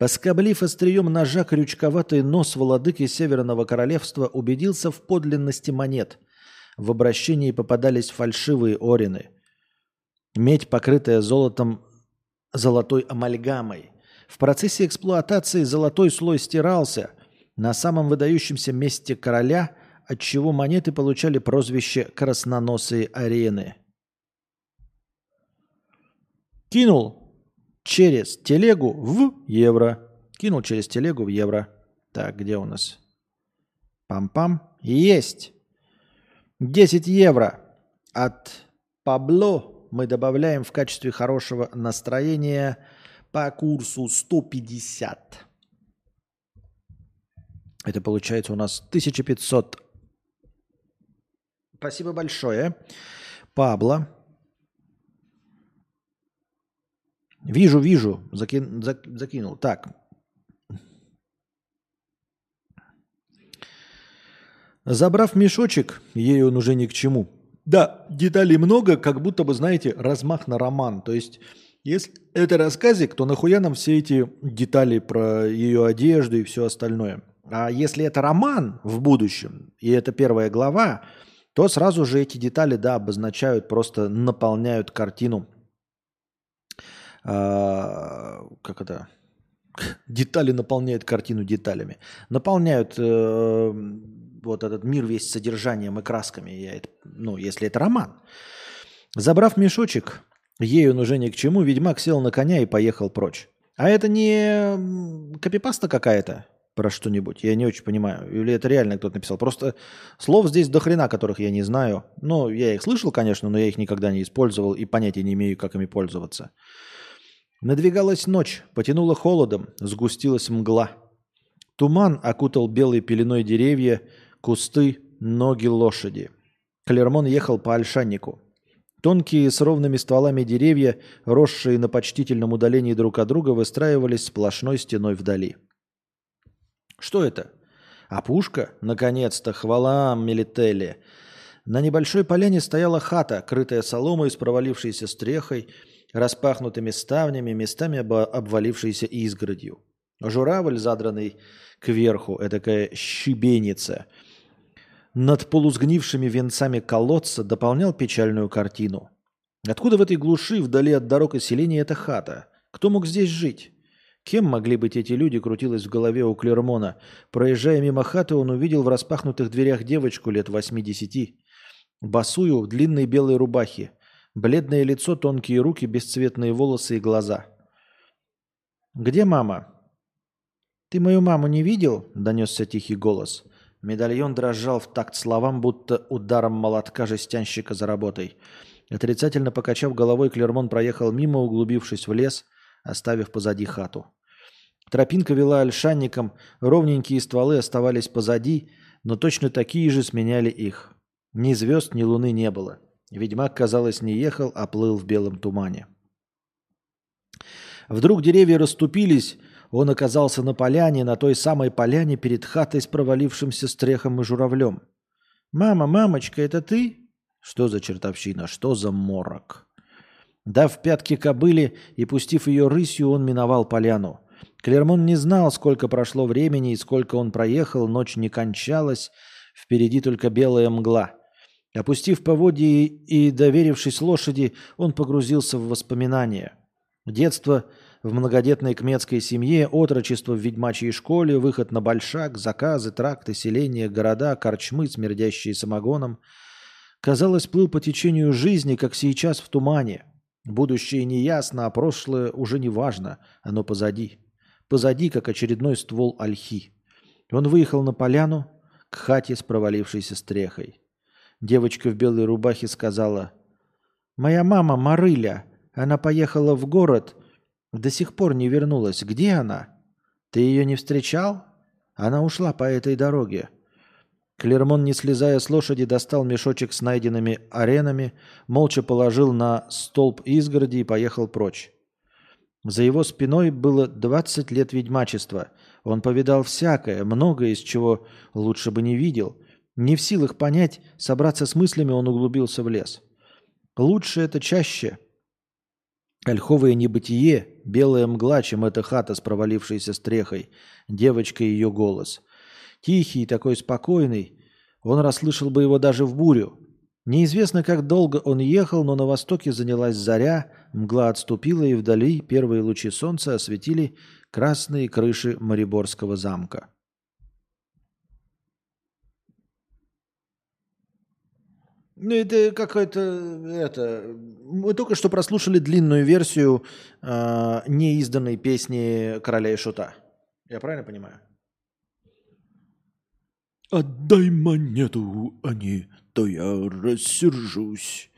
Поскоблив острием ножа крючковатый нос владыки Северного Королевства, убедился в подлинности монет – в обращении попадались фальшивые орины. Медь, покрытая золотом золотой амальгамой. В процессе эксплуатации золотой слой стирался на самом выдающемся месте короля, отчего монеты получали прозвище «красноносые арены». Кинул через телегу в евро. Кинул через телегу в евро. Так, где у нас? Пам-пам. Есть. 10 евро от Пабло мы добавляем в качестве хорошего настроения по курсу 150. Это получается у нас 1500. Спасибо большое. Пабло. Вижу, вижу. Закин, закинул. Так, Забрав мешочек, ей он уже ни к чему. Да, деталей много, как будто бы, знаете, размах на роман. То есть, если это рассказик, то нахуя нам все эти детали про ее одежду и все остальное? А если это роман в будущем, и это первая глава, то сразу же эти детали, да, обозначают, просто наполняют картину. А, как это? Детали наполняют картину деталями. Наполняют э, вот этот мир весь содержанием и красками, я это, ну, если это роман. Забрав мешочек, ей он уже ни к чему, ведьмак сел на коня и поехал прочь. А это не копипаста какая-то про что-нибудь? Я не очень понимаю. Или это реально кто-то написал? Просто слов здесь до хрена, которых я не знаю. Ну, я их слышал, конечно, но я их никогда не использовал и понятия не имею, как ими пользоваться. Надвигалась ночь, потянуло холодом, сгустилась мгла. Туман окутал белой пеленой деревья, кусты, ноги лошади. Клермон ехал по Альшаннику. Тонкие с ровными стволами деревья, росшие на почтительном удалении друг от друга, выстраивались сплошной стеной вдали. Что это? А пушка? Наконец-то, хвала Мелителе. На небольшой поляне стояла хата, крытая соломой с провалившейся стрехой, распахнутыми ставнями, местами обвалившейся изгородью. Журавль, задранный кверху, этакая щебеница – над полусгнившими венцами колодца дополнял печальную картину. Откуда в этой глуши, вдали от дорог и селения, эта хата? Кто мог здесь жить? Кем могли быть эти люди, крутилось в голове у Клермона. Проезжая мимо хаты, он увидел в распахнутых дверях девочку лет восьми-десяти. Босую в длинной белой рубахе. Бледное лицо, тонкие руки, бесцветные волосы и глаза. «Где мама?» «Ты мою маму не видел?» – донесся тихий голос. Медальон дрожал в такт словам, будто ударом молотка жестянщика за работой. Отрицательно покачав головой, Клермон проехал мимо, углубившись в лес, оставив позади хату. Тропинка вела альшанником, ровненькие стволы оставались позади, но точно такие же сменяли их. Ни звезд, ни луны не было. Ведьмак, казалось, не ехал, а плыл в белом тумане. Вдруг деревья расступились, он оказался на поляне, на той самой поляне перед хатой с провалившимся стрехом и журавлем. «Мама, мамочка, это ты?» Что за чертовщина? Что за морок? Дав пятки кобыле и пустив ее рысью, он миновал поляну. Клермон не знал, сколько прошло времени и сколько он проехал, ночь не кончалась, впереди только белая мгла. Опустив поводья и доверившись лошади, он погрузился в воспоминания. Детство в многодетной кметской семье, отрочество в ведьмачьей школе, выход на большак, заказы, тракты, селения, города, корчмы, смердящие самогоном. Казалось, плыл по течению жизни, как сейчас в тумане. Будущее неясно, а прошлое уже не важно, оно позади. Позади, как очередной ствол ольхи. Он выехал на поляну к хате с провалившейся стрехой. Девочка в белой рубахе сказала, «Моя мама Марыля, она поехала в город, до сих пор не вернулась. Где она? Ты ее не встречал? Она ушла по этой дороге». Клермон, не слезая с лошади, достал мешочек с найденными аренами, молча положил на столб изгороди и поехал прочь. За его спиной было 20 лет ведьмачества. Он повидал всякое, многое из чего лучше бы не видел. Не в силах понять, собраться с мыслями, он углубился в лес. Лучше это чаще. Ольховое небытие, белая мгла, чем эта хата с провалившейся стрехой, девочка и ее голос. Тихий, такой спокойный, он расслышал бы его даже в бурю. Неизвестно, как долго он ехал, но на востоке занялась заря, мгла отступила, и вдали первые лучи солнца осветили красные крыши Мариборского замка. Ну, это какая-то... Это, мы только что прослушали длинную версию э, неизданной песни «Короля и Шута». Я правильно понимаю? «Отдай монету, а не то я рассержусь».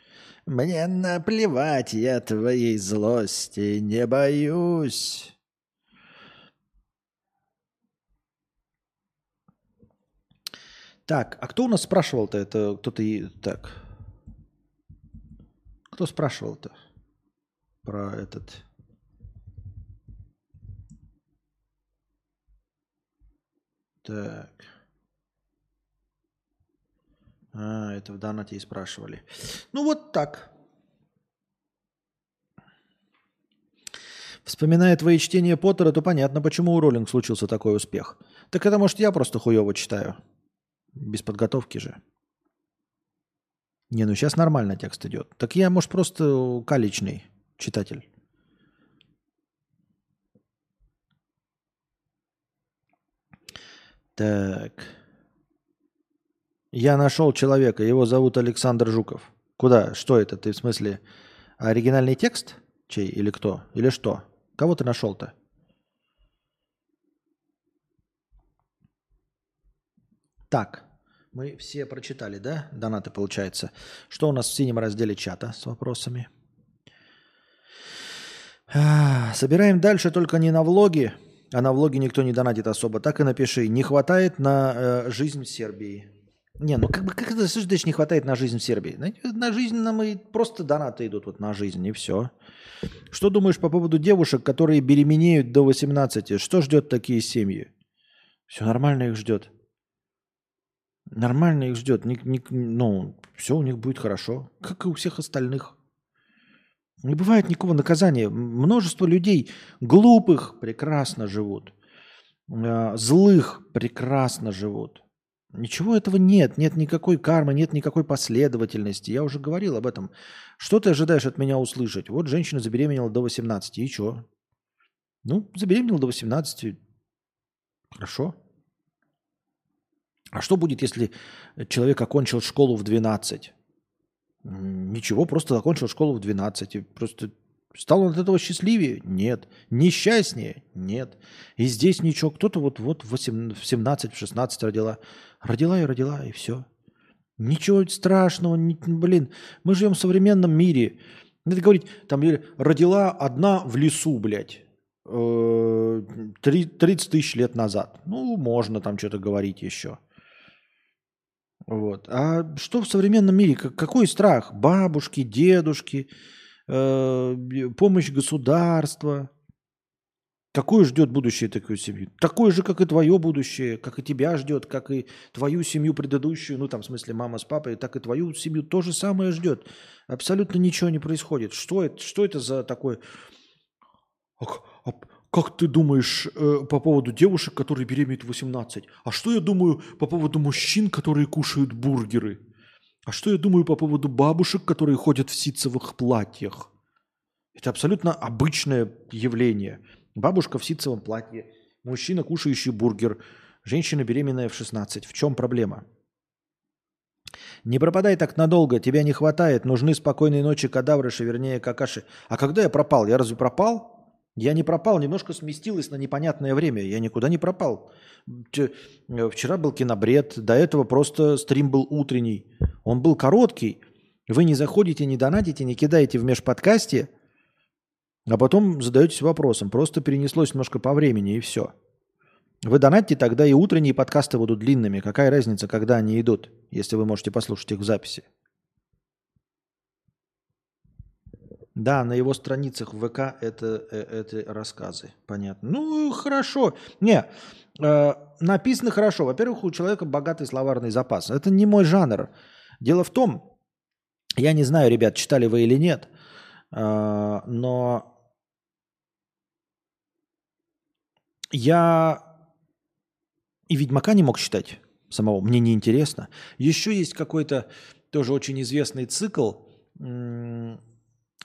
«Мне наплевать, я твоей злости не боюсь». Так, а кто у нас спрашивал-то? Это кто-то... Так. Кто спрашивал-то про этот... Так. А, это в донате и спрашивали. Ну вот так. Вспоминая твои чтения Поттера, то понятно, почему у Роллинг случился такой успех. Так это, может, я просто хуево читаю. Без подготовки же. Не, ну сейчас нормально текст идет. Так я, может, просто каличный читатель. Так. Я нашел человека, его зовут Александр Жуков. Куда? Что это? Ты в смысле оригинальный текст? Чей? Или кто? Или что? Кого ты нашел-то? Так, мы все прочитали, да? Донаты, получается. Что у нас в синем разделе чата с вопросами? А, собираем дальше, только не на влоге, а на влоге никто не донатит особо. Так и напиши. Не хватает на э, жизнь в Сербии. Не, ну как бы как это значит не хватает на жизнь в Сербии? На, на жизнь нам и просто донаты идут вот на жизнь, и все. Что думаешь по поводу девушек, которые беременеют до 18? Что ждет такие семьи? Все нормально их ждет. Нормально их ждет. Ник, ник, ну, все у них будет хорошо, как и у всех остальных. Не бывает никакого наказания. Множество людей глупых прекрасно живут. Э, злых прекрасно живут. Ничего этого нет, нет никакой кармы, нет никакой последовательности. Я уже говорил об этом. Что ты ожидаешь от меня услышать? Вот женщина забеременела до 18, и что? Ну, забеременела до 18, хорошо. А что будет, если человек окончил школу в 12? Ничего, просто окончил школу в 12. И просто стал он от этого счастливее? Нет. Несчастнее? Нет. И здесь ничего. Кто-то вот, вот в, 18, в 17, в 16 родила. Родила и родила, и все. Ничего страшного. Не, блин, мы живем в современном мире. Надо говорить, там родила одна в лесу, блядь. 30 э, тысяч лет назад. Ну, можно там что-то говорить еще. Вот. А что в современном мире? Какой страх? Бабушки, дедушки, э, помощь государства. Какое ждет будущее такой семьи? Такое же, как и твое будущее, как и тебя ждет, как и твою семью предыдущую, ну там в смысле мама с папой, так и твою семью то же самое ждет. Абсолютно ничего не происходит. Что это, что это за такое? А, а, как ты думаешь э, по поводу девушек, которые беременеют в 18? А что я думаю по поводу мужчин, которые кушают бургеры? А что я думаю по поводу бабушек, которые ходят в ситцевых платьях? Это абсолютно обычное явление. Бабушка в ситцевом платье, мужчина, кушающий бургер, женщина беременная в 16. В чем проблема? Не пропадай так надолго, тебя не хватает, нужны спокойные ночи кадаврыши, вернее какаши. А когда я пропал? Я разве пропал? Я не пропал, немножко сместилось на непонятное время. Я никуда не пропал. Э, вчера был кинобред, до этого просто стрим был утренний. Он был короткий. Вы не заходите, не донатите, не кидаете в межподкасте, а потом задаетесь вопросом. Просто перенеслось немножко по времени и все. Вы донатите, тогда и утренние подкасты будут длинными. Какая разница, когда они идут, если вы можете послушать их в записи? Да, на его страницах в ВК это, э, это рассказы. Понятно. Ну, хорошо. Не, э, написано хорошо. Во-первых, у человека богатый словарный запас. Это не мой жанр. Дело в том, я не знаю, ребят, читали вы или нет, э, но я и Ведьмака не мог читать самого. Мне неинтересно. Еще есть какой-то тоже очень известный цикл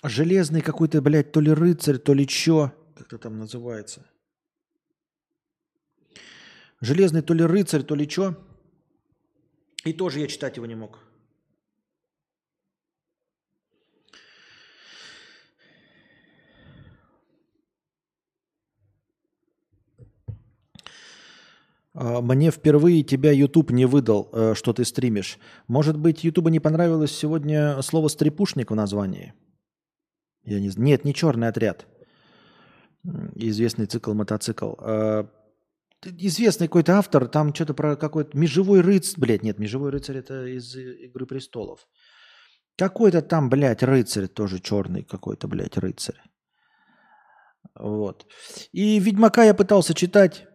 Железный какой-то, блядь, то ли рыцарь, то ли чё. Как это там называется? Железный то ли рыцарь, то ли чё. И тоже я читать его не мог. А, мне впервые тебя YouTube не выдал, э, что ты стримишь. Может быть, YouTube не понравилось сегодня слово «стрепушник» в названии? Я не... Нет, не черный отряд. Известный цикл мотоцикл. А, известный какой-то автор, там что-то про какой-то межевой рыцарь. Блядь, нет, межевой рыцарь это из Игры престолов. Какой-то там, блядь, рыцарь, тоже черный какой-то, блядь, рыцарь. Вот. И Ведьмака я пытался читать,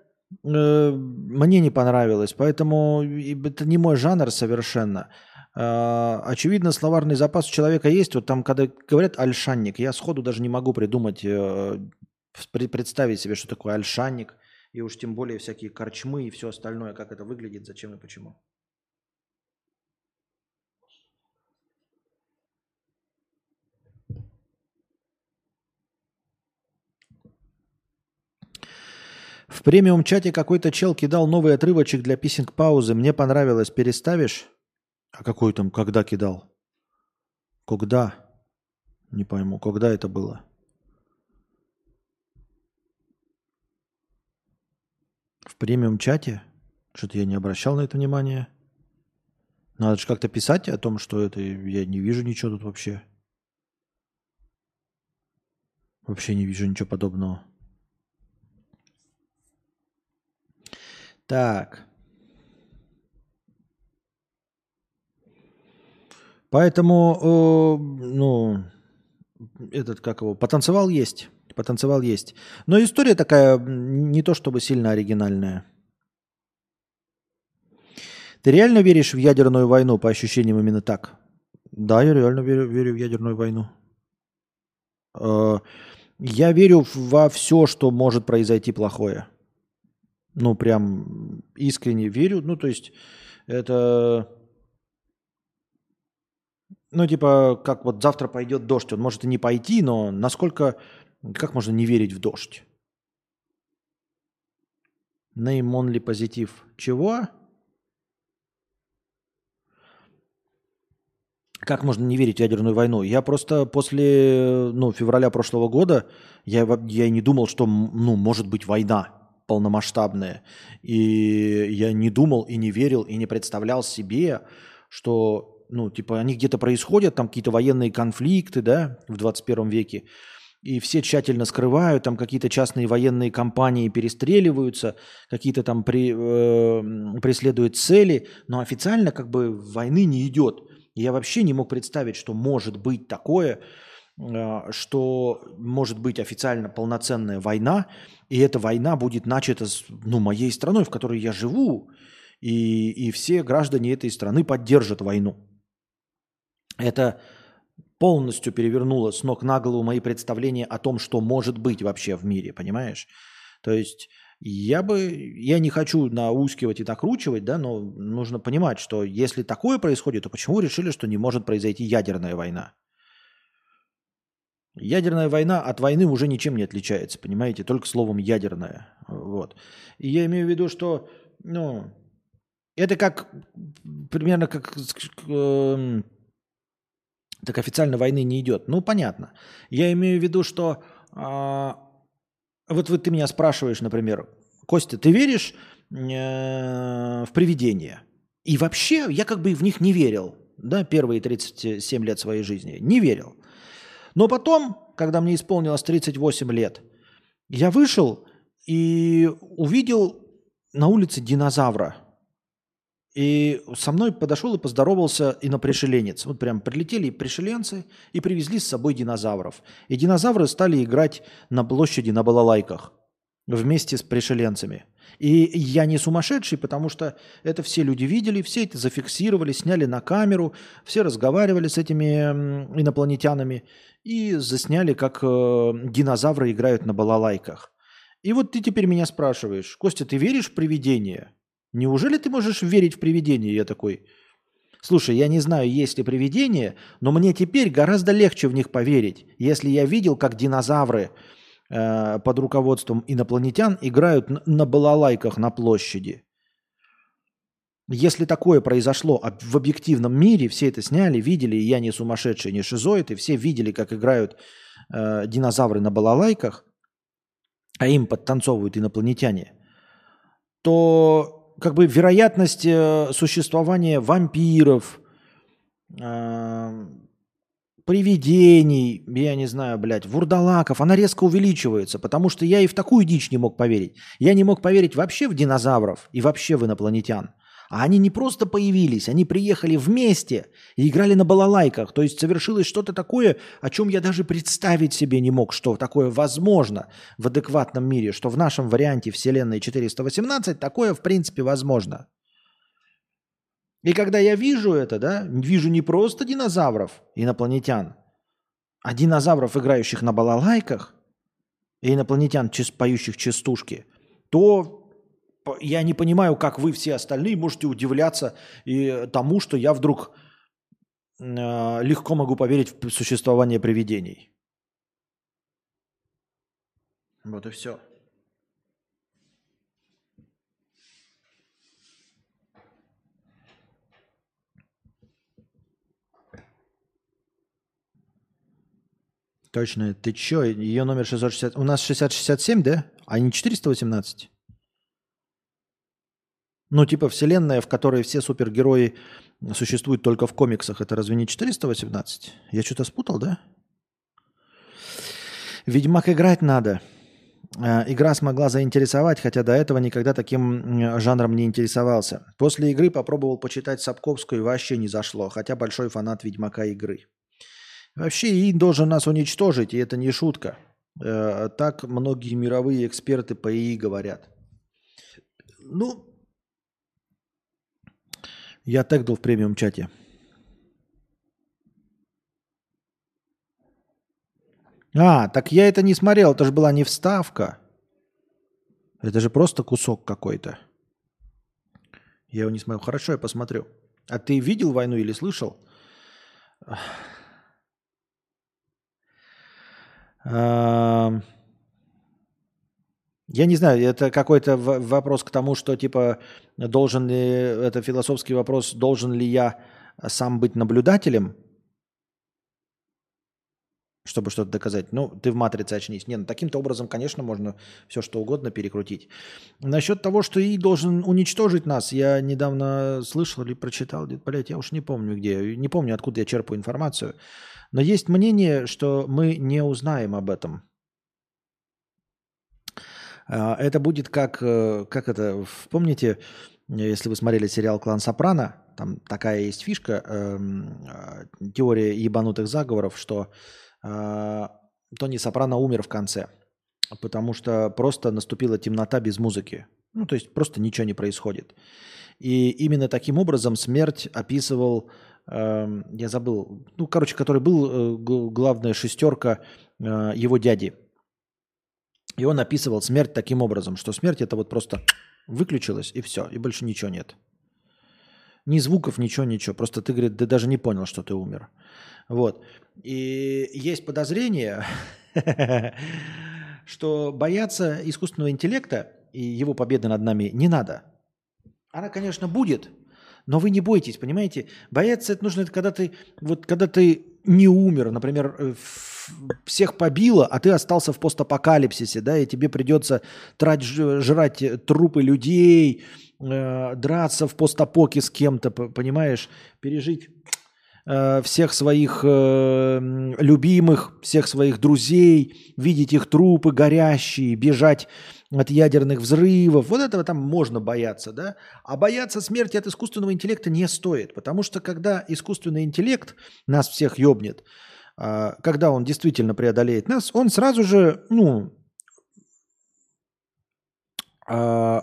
э, мне не понравилось, поэтому это не мой жанр совершенно. А, очевидно, словарный запас у человека есть. Вот там, когда говорят альшанник, я сходу даже не могу придумать, э, представить себе, что такое альшанник, и уж тем более всякие корчмы и все остальное, как это выглядит, зачем и почему. В премиум чате какой-то чел кидал новый отрывочек для писинг паузы. Мне понравилось. Переставишь? А какой там, когда кидал? Когда? Не пойму, когда это было? В премиум чате? Что-то я не обращал на это внимание. Надо же как-то писать о том, что это я не вижу ничего тут вообще. Вообще не вижу ничего подобного. Так. Поэтому, э, ну, этот, как его, потанцевал есть. Потанцевал есть. Но история такая не то чтобы сильно оригинальная. Ты реально веришь в ядерную войну, по ощущениям именно так? Да, я реально верю, верю в ядерную войну. Э, я верю во все, что может произойти плохое. Ну, прям искренне верю. Ну, то есть, это ну, типа, как вот завтра пойдет дождь, он может и не пойти, но насколько, как можно не верить в дождь? Name only позитив. Чего? Как можно не верить в ядерную войну? Я просто после ну, февраля прошлого года, я, я не думал, что ну, может быть война полномасштабная. И я не думал и не верил и не представлял себе, что ну, типа, они где-то происходят, там какие-то военные конфликты, да, в 21 веке, и все тщательно скрывают, там какие-то частные военные компании перестреливаются, какие-то там при, э, преследуют цели, но официально как бы войны не идет. Я вообще не мог представить, что может быть такое, э, что может быть официально полноценная война, и эта война будет начата с ну, моей страной, в которой я живу, и, и все граждане этой страны поддержат войну. Это полностью перевернуло с ног на голову мои представления о том, что может быть вообще в мире, понимаешь? То есть я бы, я не хочу наускивать и накручивать, да, но нужно понимать, что если такое происходит, то почему решили, что не может произойти ядерная война? Ядерная война от войны уже ничем не отличается, понимаете, только словом ядерная. Вот. И я имею в виду, что, ну, это как, примерно как, э, так официально войны не идет. Ну, понятно. Я имею в виду, что, э, вот, вот ты меня спрашиваешь, например, Костя, ты веришь э, в привидения? И вообще я как бы в них не верил, да, первые 37 лет своей жизни. Не верил. Но потом, когда мне исполнилось 38 лет, я вышел и увидел на улице динозавра. И со мной подошел и поздоровался инопришеленец. Вот прям прилетели пришеленцы и привезли с собой динозавров. И динозавры стали играть на площади на балалайках вместе с пришеленцами. И я не сумасшедший, потому что это все люди видели, все это зафиксировали, сняли на камеру, все разговаривали с этими инопланетянами и засняли, как э, динозавры играют на балалайках. И вот ты теперь меня спрашиваешь, Костя, ты веришь в привидения? Неужели ты можешь верить в привидения? Я такой, слушай, я не знаю, есть ли привидения, но мне теперь гораздо легче в них поверить, если я видел, как динозавры Э, под руководством инопланетян играют на балалайках на площади. Если такое произошло в объективном мире, все это сняли, видели, и я не сумасшедший, не шизоид, и все видели, как играют э, динозавры на балалайках, а им подтанцовывают инопланетяне, то как бы вероятность э, существования вампиров, э, привидений, я не знаю, блядь, вурдалаков, она резко увеличивается, потому что я и в такую дичь не мог поверить. Я не мог поверить вообще в динозавров и вообще в инопланетян. А они не просто появились, они приехали вместе и играли на балалайках. То есть совершилось что-то такое, о чем я даже представить себе не мог, что такое возможно в адекватном мире, что в нашем варианте Вселенной 418 такое в принципе возможно. И когда я вижу это, да, вижу не просто динозавров, инопланетян, а динозавров, играющих на балалайках, и инопланетян, поющих частушки, то я не понимаю, как вы все остальные можете удивляться и тому, что я вдруг э, легко могу поверить в существование привидений. Вот и все. Точно. Ты чё? Ее номер 660... У нас 667, да? А не 418? Ну, типа вселенная, в которой все супергерои существуют только в комиксах. Это разве не 418? Я что-то спутал, да? Ведьмак играть надо. А, игра смогла заинтересовать, хотя до этого никогда таким жанром не интересовался. После игры попробовал почитать Сапковскую и вообще не зашло, хотя большой фанат Ведьмака игры. Вообще ИИ должен нас уничтожить, и это не шутка. Э, так многие мировые эксперты по ИИ говорят. Ну, я тегнул в премиум чате. А, так я это не смотрел, это же была не вставка. Это же просто кусок какой-то. Я его не смотрел. Хорошо, я посмотрю. А ты видел войну или слышал? Я не знаю, это какой-то вопрос к тому, что типа должен ли, это философский вопрос, должен ли я сам быть наблюдателем, чтобы что-то доказать. Ну, ты в матрице очнись. Не, ну таким-то образом, конечно, можно все что угодно перекрутить. Насчет того, что и должен уничтожить нас, я недавно слышал или прочитал, блядь, я уж не помню где, не помню, откуда я черпаю информацию. Но есть мнение, что мы не узнаем об этом. А, это будет как, э, как это, помните, если вы смотрели сериал «Клан Сопрано», там такая есть фишка, эм, а, теория ебанутых заговоров, что э, Тони Сопрано умер в конце, потому что просто наступила темнота без музыки. Ну, то есть просто ничего не происходит. И именно таким образом смерть описывал Эм, я забыл, ну, короче, который был э, главная шестерка э, его дяди. И он описывал смерть таким образом, что смерть это вот просто выключилась и все, и больше ничего нет. Ни звуков, ничего, ничего. Просто ты, говорит, ты даже не понял, что ты умер. Вот. И есть подозрение, что бояться искусственного интеллекта и его победы над нами не надо. Она, конечно, будет, но вы не бойтесь, понимаете? Бояться это нужно, это когда ты, вот когда ты не умер, например, э, всех побило, а ты остался в постапокалипсисе, да, и тебе придется трать, жрать трупы людей, э, драться в постапоке с кем-то, понимаешь, пережить Э, всех своих э, любимых, всех своих друзей, видеть их трупы горящие, бежать от ядерных взрывов. Вот этого там можно бояться, да? А бояться смерти от искусственного интеллекта не стоит, потому что когда искусственный интеллект нас всех ёбнет, э, когда он действительно преодолеет нас, он сразу же, ну, э,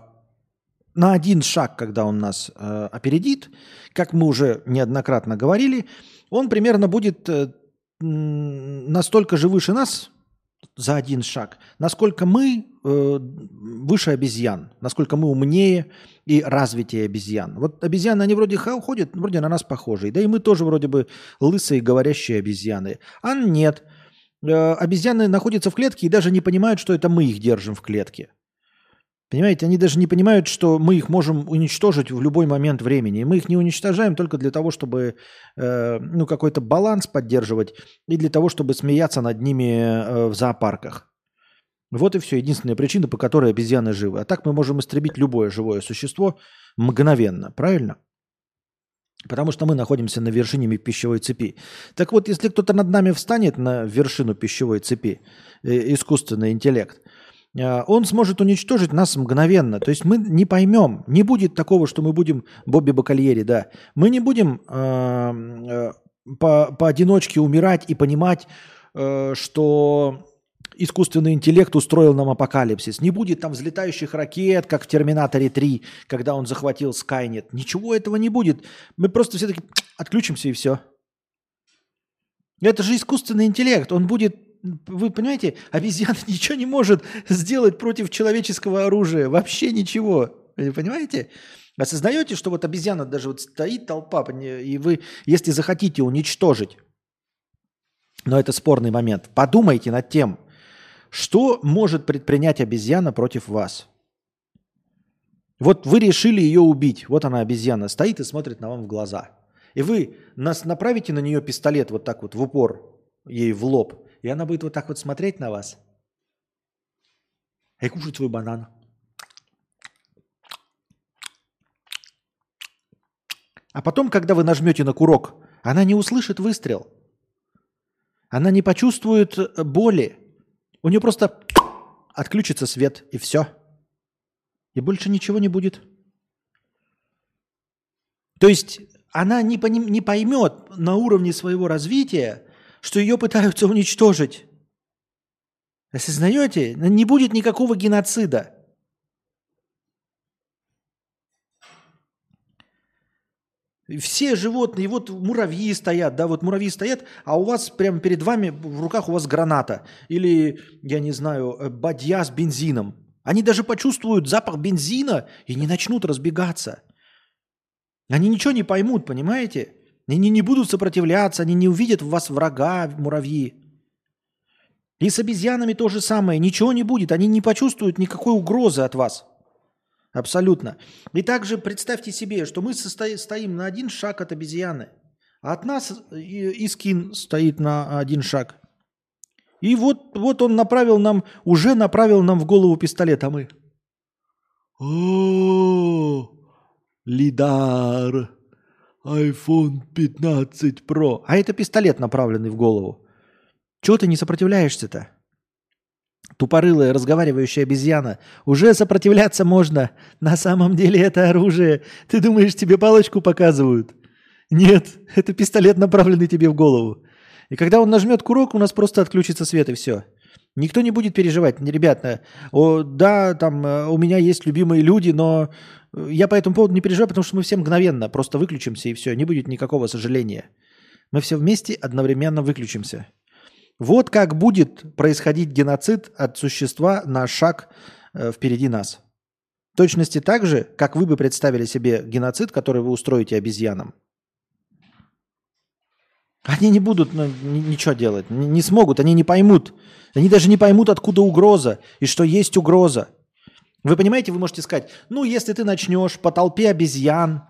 на один шаг, когда он нас э, опередит, как мы уже неоднократно говорили, он примерно будет э, настолько же выше нас за один шаг, насколько мы э, выше обезьян, насколько мы умнее и развитие обезьян. Вот обезьяны, они вроде ходят, вроде на нас похожие, да и мы тоже вроде бы лысые говорящие обезьяны. А нет, э, обезьяны находятся в клетке и даже не понимают, что это мы их держим в клетке. Понимаете, они даже не понимают, что мы их можем уничтожить в любой момент времени. Мы их не уничтожаем только для того, чтобы э, ну, какой-то баланс поддерживать и для того, чтобы смеяться над ними э, в зоопарках. Вот и все. Единственная причина, по которой обезьяны живы. А так мы можем истребить любое живое существо мгновенно. Правильно? Потому что мы находимся на вершине пищевой цепи. Так вот, если кто-то над нами встанет на вершину пищевой цепи, э, искусственный интеллект – он сможет уничтожить нас мгновенно. То есть мы не поймем, не будет такого, что мы будем Бобби Бакальери, да. Мы не будем э, по, поодиночке умирать и понимать, что искусственный интеллект устроил нам апокалипсис. Не будет там взлетающих ракет, как в «Терминаторе 3», когда он захватил Скайнет. Ничего этого не будет. Мы просто все-таки отключимся и все. Это же искусственный интеллект. Он будет вы понимаете, обезьяна ничего не может сделать против человеческого оружия. Вообще ничего. Вы понимаете? Осознаете, что вот обезьяна даже вот стоит толпа, и вы, если захотите уничтожить, но это спорный момент, подумайте над тем, что может предпринять обезьяна против вас. Вот вы решили ее убить. Вот она, обезьяна, стоит и смотрит на вам в глаза. И вы нас направите на нее пистолет вот так вот в упор, ей в лоб. И она будет вот так вот смотреть на вас и кушать свой банан. А потом, когда вы нажмете на курок, она не услышит выстрел. Она не почувствует э, боли. У нее просто отключится свет, и все. И больше ничего не будет. То есть она не, поним, не поймет на уровне своего развития, что ее пытаются уничтожить. Осознаете? Не будет никакого геноцида. Все животные, вот муравьи стоят, да, вот муравьи стоят, а у вас прямо перед вами в руках у вас граната или, я не знаю, э, бадья с бензином. Они даже почувствуют запах бензина и не начнут разбегаться. Они ничего не поймут, понимаете? Они не будут сопротивляться, они не увидят в вас врага, муравьи. И с обезьянами то же самое. Ничего не будет. Они не почувствуют никакой угрозы от вас. Абсолютно. И также представьте себе, что мы стоим на один шаг от обезьяны. А от нас Искин стоит на один шаг. И вот, вот он направил нам, уже направил нам в голову пистолет, а мы... О, Лидар iPhone 15 Pro. А это пистолет, направленный в голову. Чего ты не сопротивляешься-то? Тупорылая, разговаривающая обезьяна. Уже сопротивляться можно. На самом деле это оружие. Ты думаешь, тебе палочку показывают? Нет, это пистолет, направленный тебе в голову. И когда он нажмет курок, у нас просто отключится свет и все. Никто не будет переживать. Ребята, о, да, там э, у меня есть любимые люди, но я по этому поводу не переживаю, потому что мы все мгновенно просто выключимся и все, не будет никакого сожаления. Мы все вместе одновременно выключимся. Вот как будет происходить геноцид от существа на шаг э, впереди нас. В точности так же, как вы бы представили себе геноцид, который вы устроите обезьянам. Они не будут ну, ничего делать, не, не смогут, они не поймут. Они даже не поймут, откуда угроза и что есть угроза. Вы понимаете, вы можете сказать, ну, если ты начнешь по толпе обезьян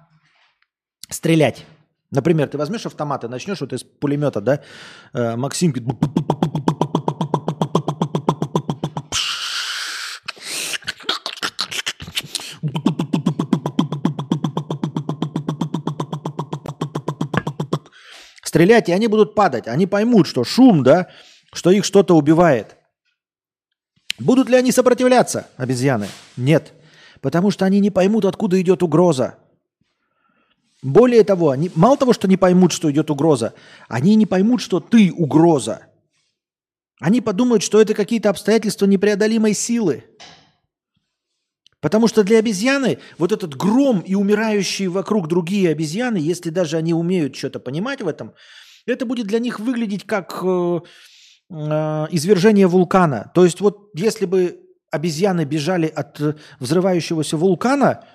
стрелять, например, ты возьмешь автомат и начнешь вот из пулемета, да, э, Максимки, стрелять, и они будут падать. Они поймут, что шум, да, что их что-то убивает. Будут ли они сопротивляться, обезьяны? Нет. Потому что они не поймут, откуда идет угроза. Более того, они, мало того, что не поймут, что идет угроза, они не поймут, что ты угроза. Они подумают, что это какие-то обстоятельства непреодолимой силы. Потому что для обезьяны вот этот гром и умирающие вокруг другие обезьяны, если даже они умеют что-то понимать в этом, это будет для них выглядеть как э, э, извержение вулкана. То есть вот если бы обезьяны бежали от взрывающегося вулкана,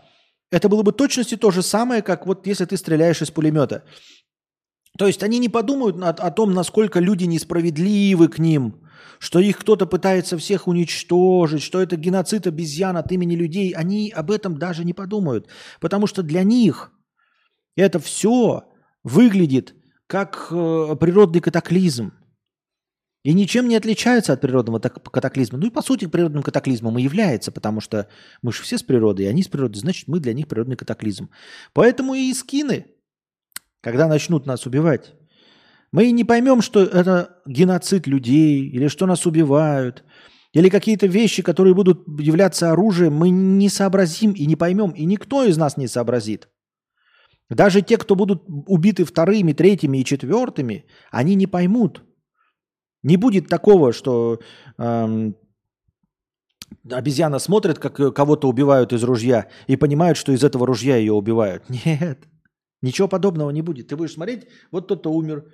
это было бы точности то же самое, как вот если ты стреляешь из пулемета. То есть они не подумают о, о том, насколько люди несправедливы к ним, что их кто-то пытается всех уничтожить, что это геноцид обезьян от имени людей, они об этом даже не подумают. Потому что для них это все выглядит как э, природный катаклизм. И ничем не отличается от природного катаклизма. Ну и по сути природным катаклизмом и является, потому что мы же все с природы, и они с природы, значит мы для них природный катаклизм. Поэтому и скины, когда начнут нас убивать, мы не поймем, что это геноцид людей, или что нас убивают, или какие-то вещи, которые будут являться оружием, мы не сообразим и не поймем, и никто из нас не сообразит. Даже те, кто будут убиты вторыми, третьими и четвертыми, они не поймут. Не будет такого, что эм, обезьяна смотрит, как кого-то убивают из ружья, и понимают, что из этого ружья ее убивают. Нет, ничего подобного не будет. Ты будешь смотреть, вот тот-то умер,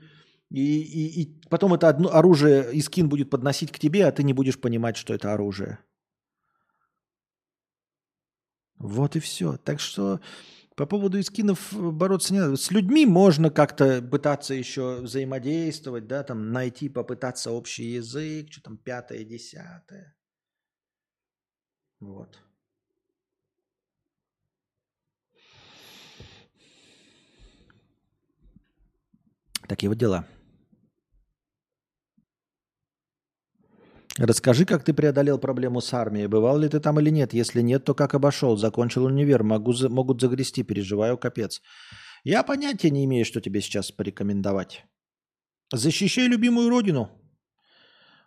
и, и, и потом это одно оружие и скин будет подносить к тебе, а ты не будешь понимать, что это оружие. Вот и все. Так что по поводу искинов бороться не надо. С людьми можно как-то пытаться еще взаимодействовать, да, там найти, попытаться общий язык, что там пятое, десятое. Вот. Такие вот дела. Расскажи, как ты преодолел проблему с армией. Бывал ли ты там или нет? Если нет, то как обошел? Закончил универ. Могу, могут загрести. Переживаю, капец. Я понятия не имею, что тебе сейчас порекомендовать. Защищай любимую родину.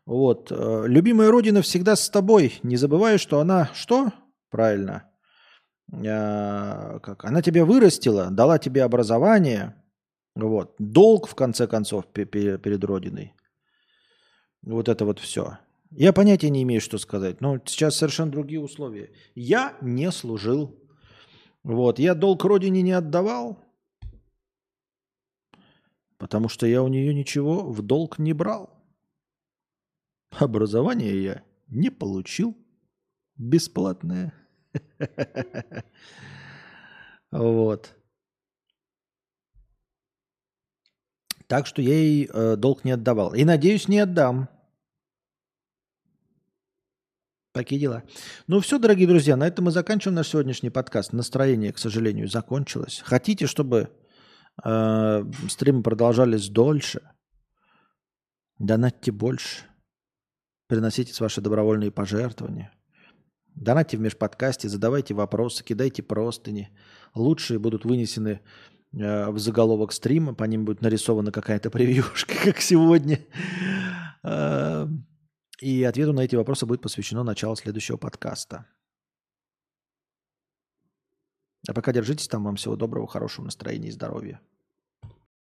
Вот. Э, любимая родина всегда с тобой. Не забывай, что она... Что? Правильно. А, как? Она тебя вырастила, дала тебе образование. Вот. Долг, в конце концов, перед родиной. Вот это вот все. Я понятия не имею, что сказать. Но сейчас совершенно другие условия. Я не служил. Вот. Я долг родине не отдавал, потому что я у нее ничего в долг не брал. Образование я не получил. Бесплатное. Вот. Так что я ей э, долг не отдавал. И надеюсь, не отдам. Такие дела. Ну все, дорогие друзья, на этом мы заканчиваем наш сегодняшний подкаст. Настроение, к сожалению, закончилось. Хотите, чтобы э, стримы продолжались дольше? Донатьте больше. Приносите ваши добровольные пожертвования. Донатьте в межподкасте, задавайте вопросы, кидайте простыни. Лучшие будут вынесены э, в заголовок стрима, по ним будет нарисована какая-то превьюшка, как сегодня. И ответу на эти вопросы будет посвящено начало следующего подкаста. А пока держитесь там. Вам всего доброго, хорошего настроения и здоровья.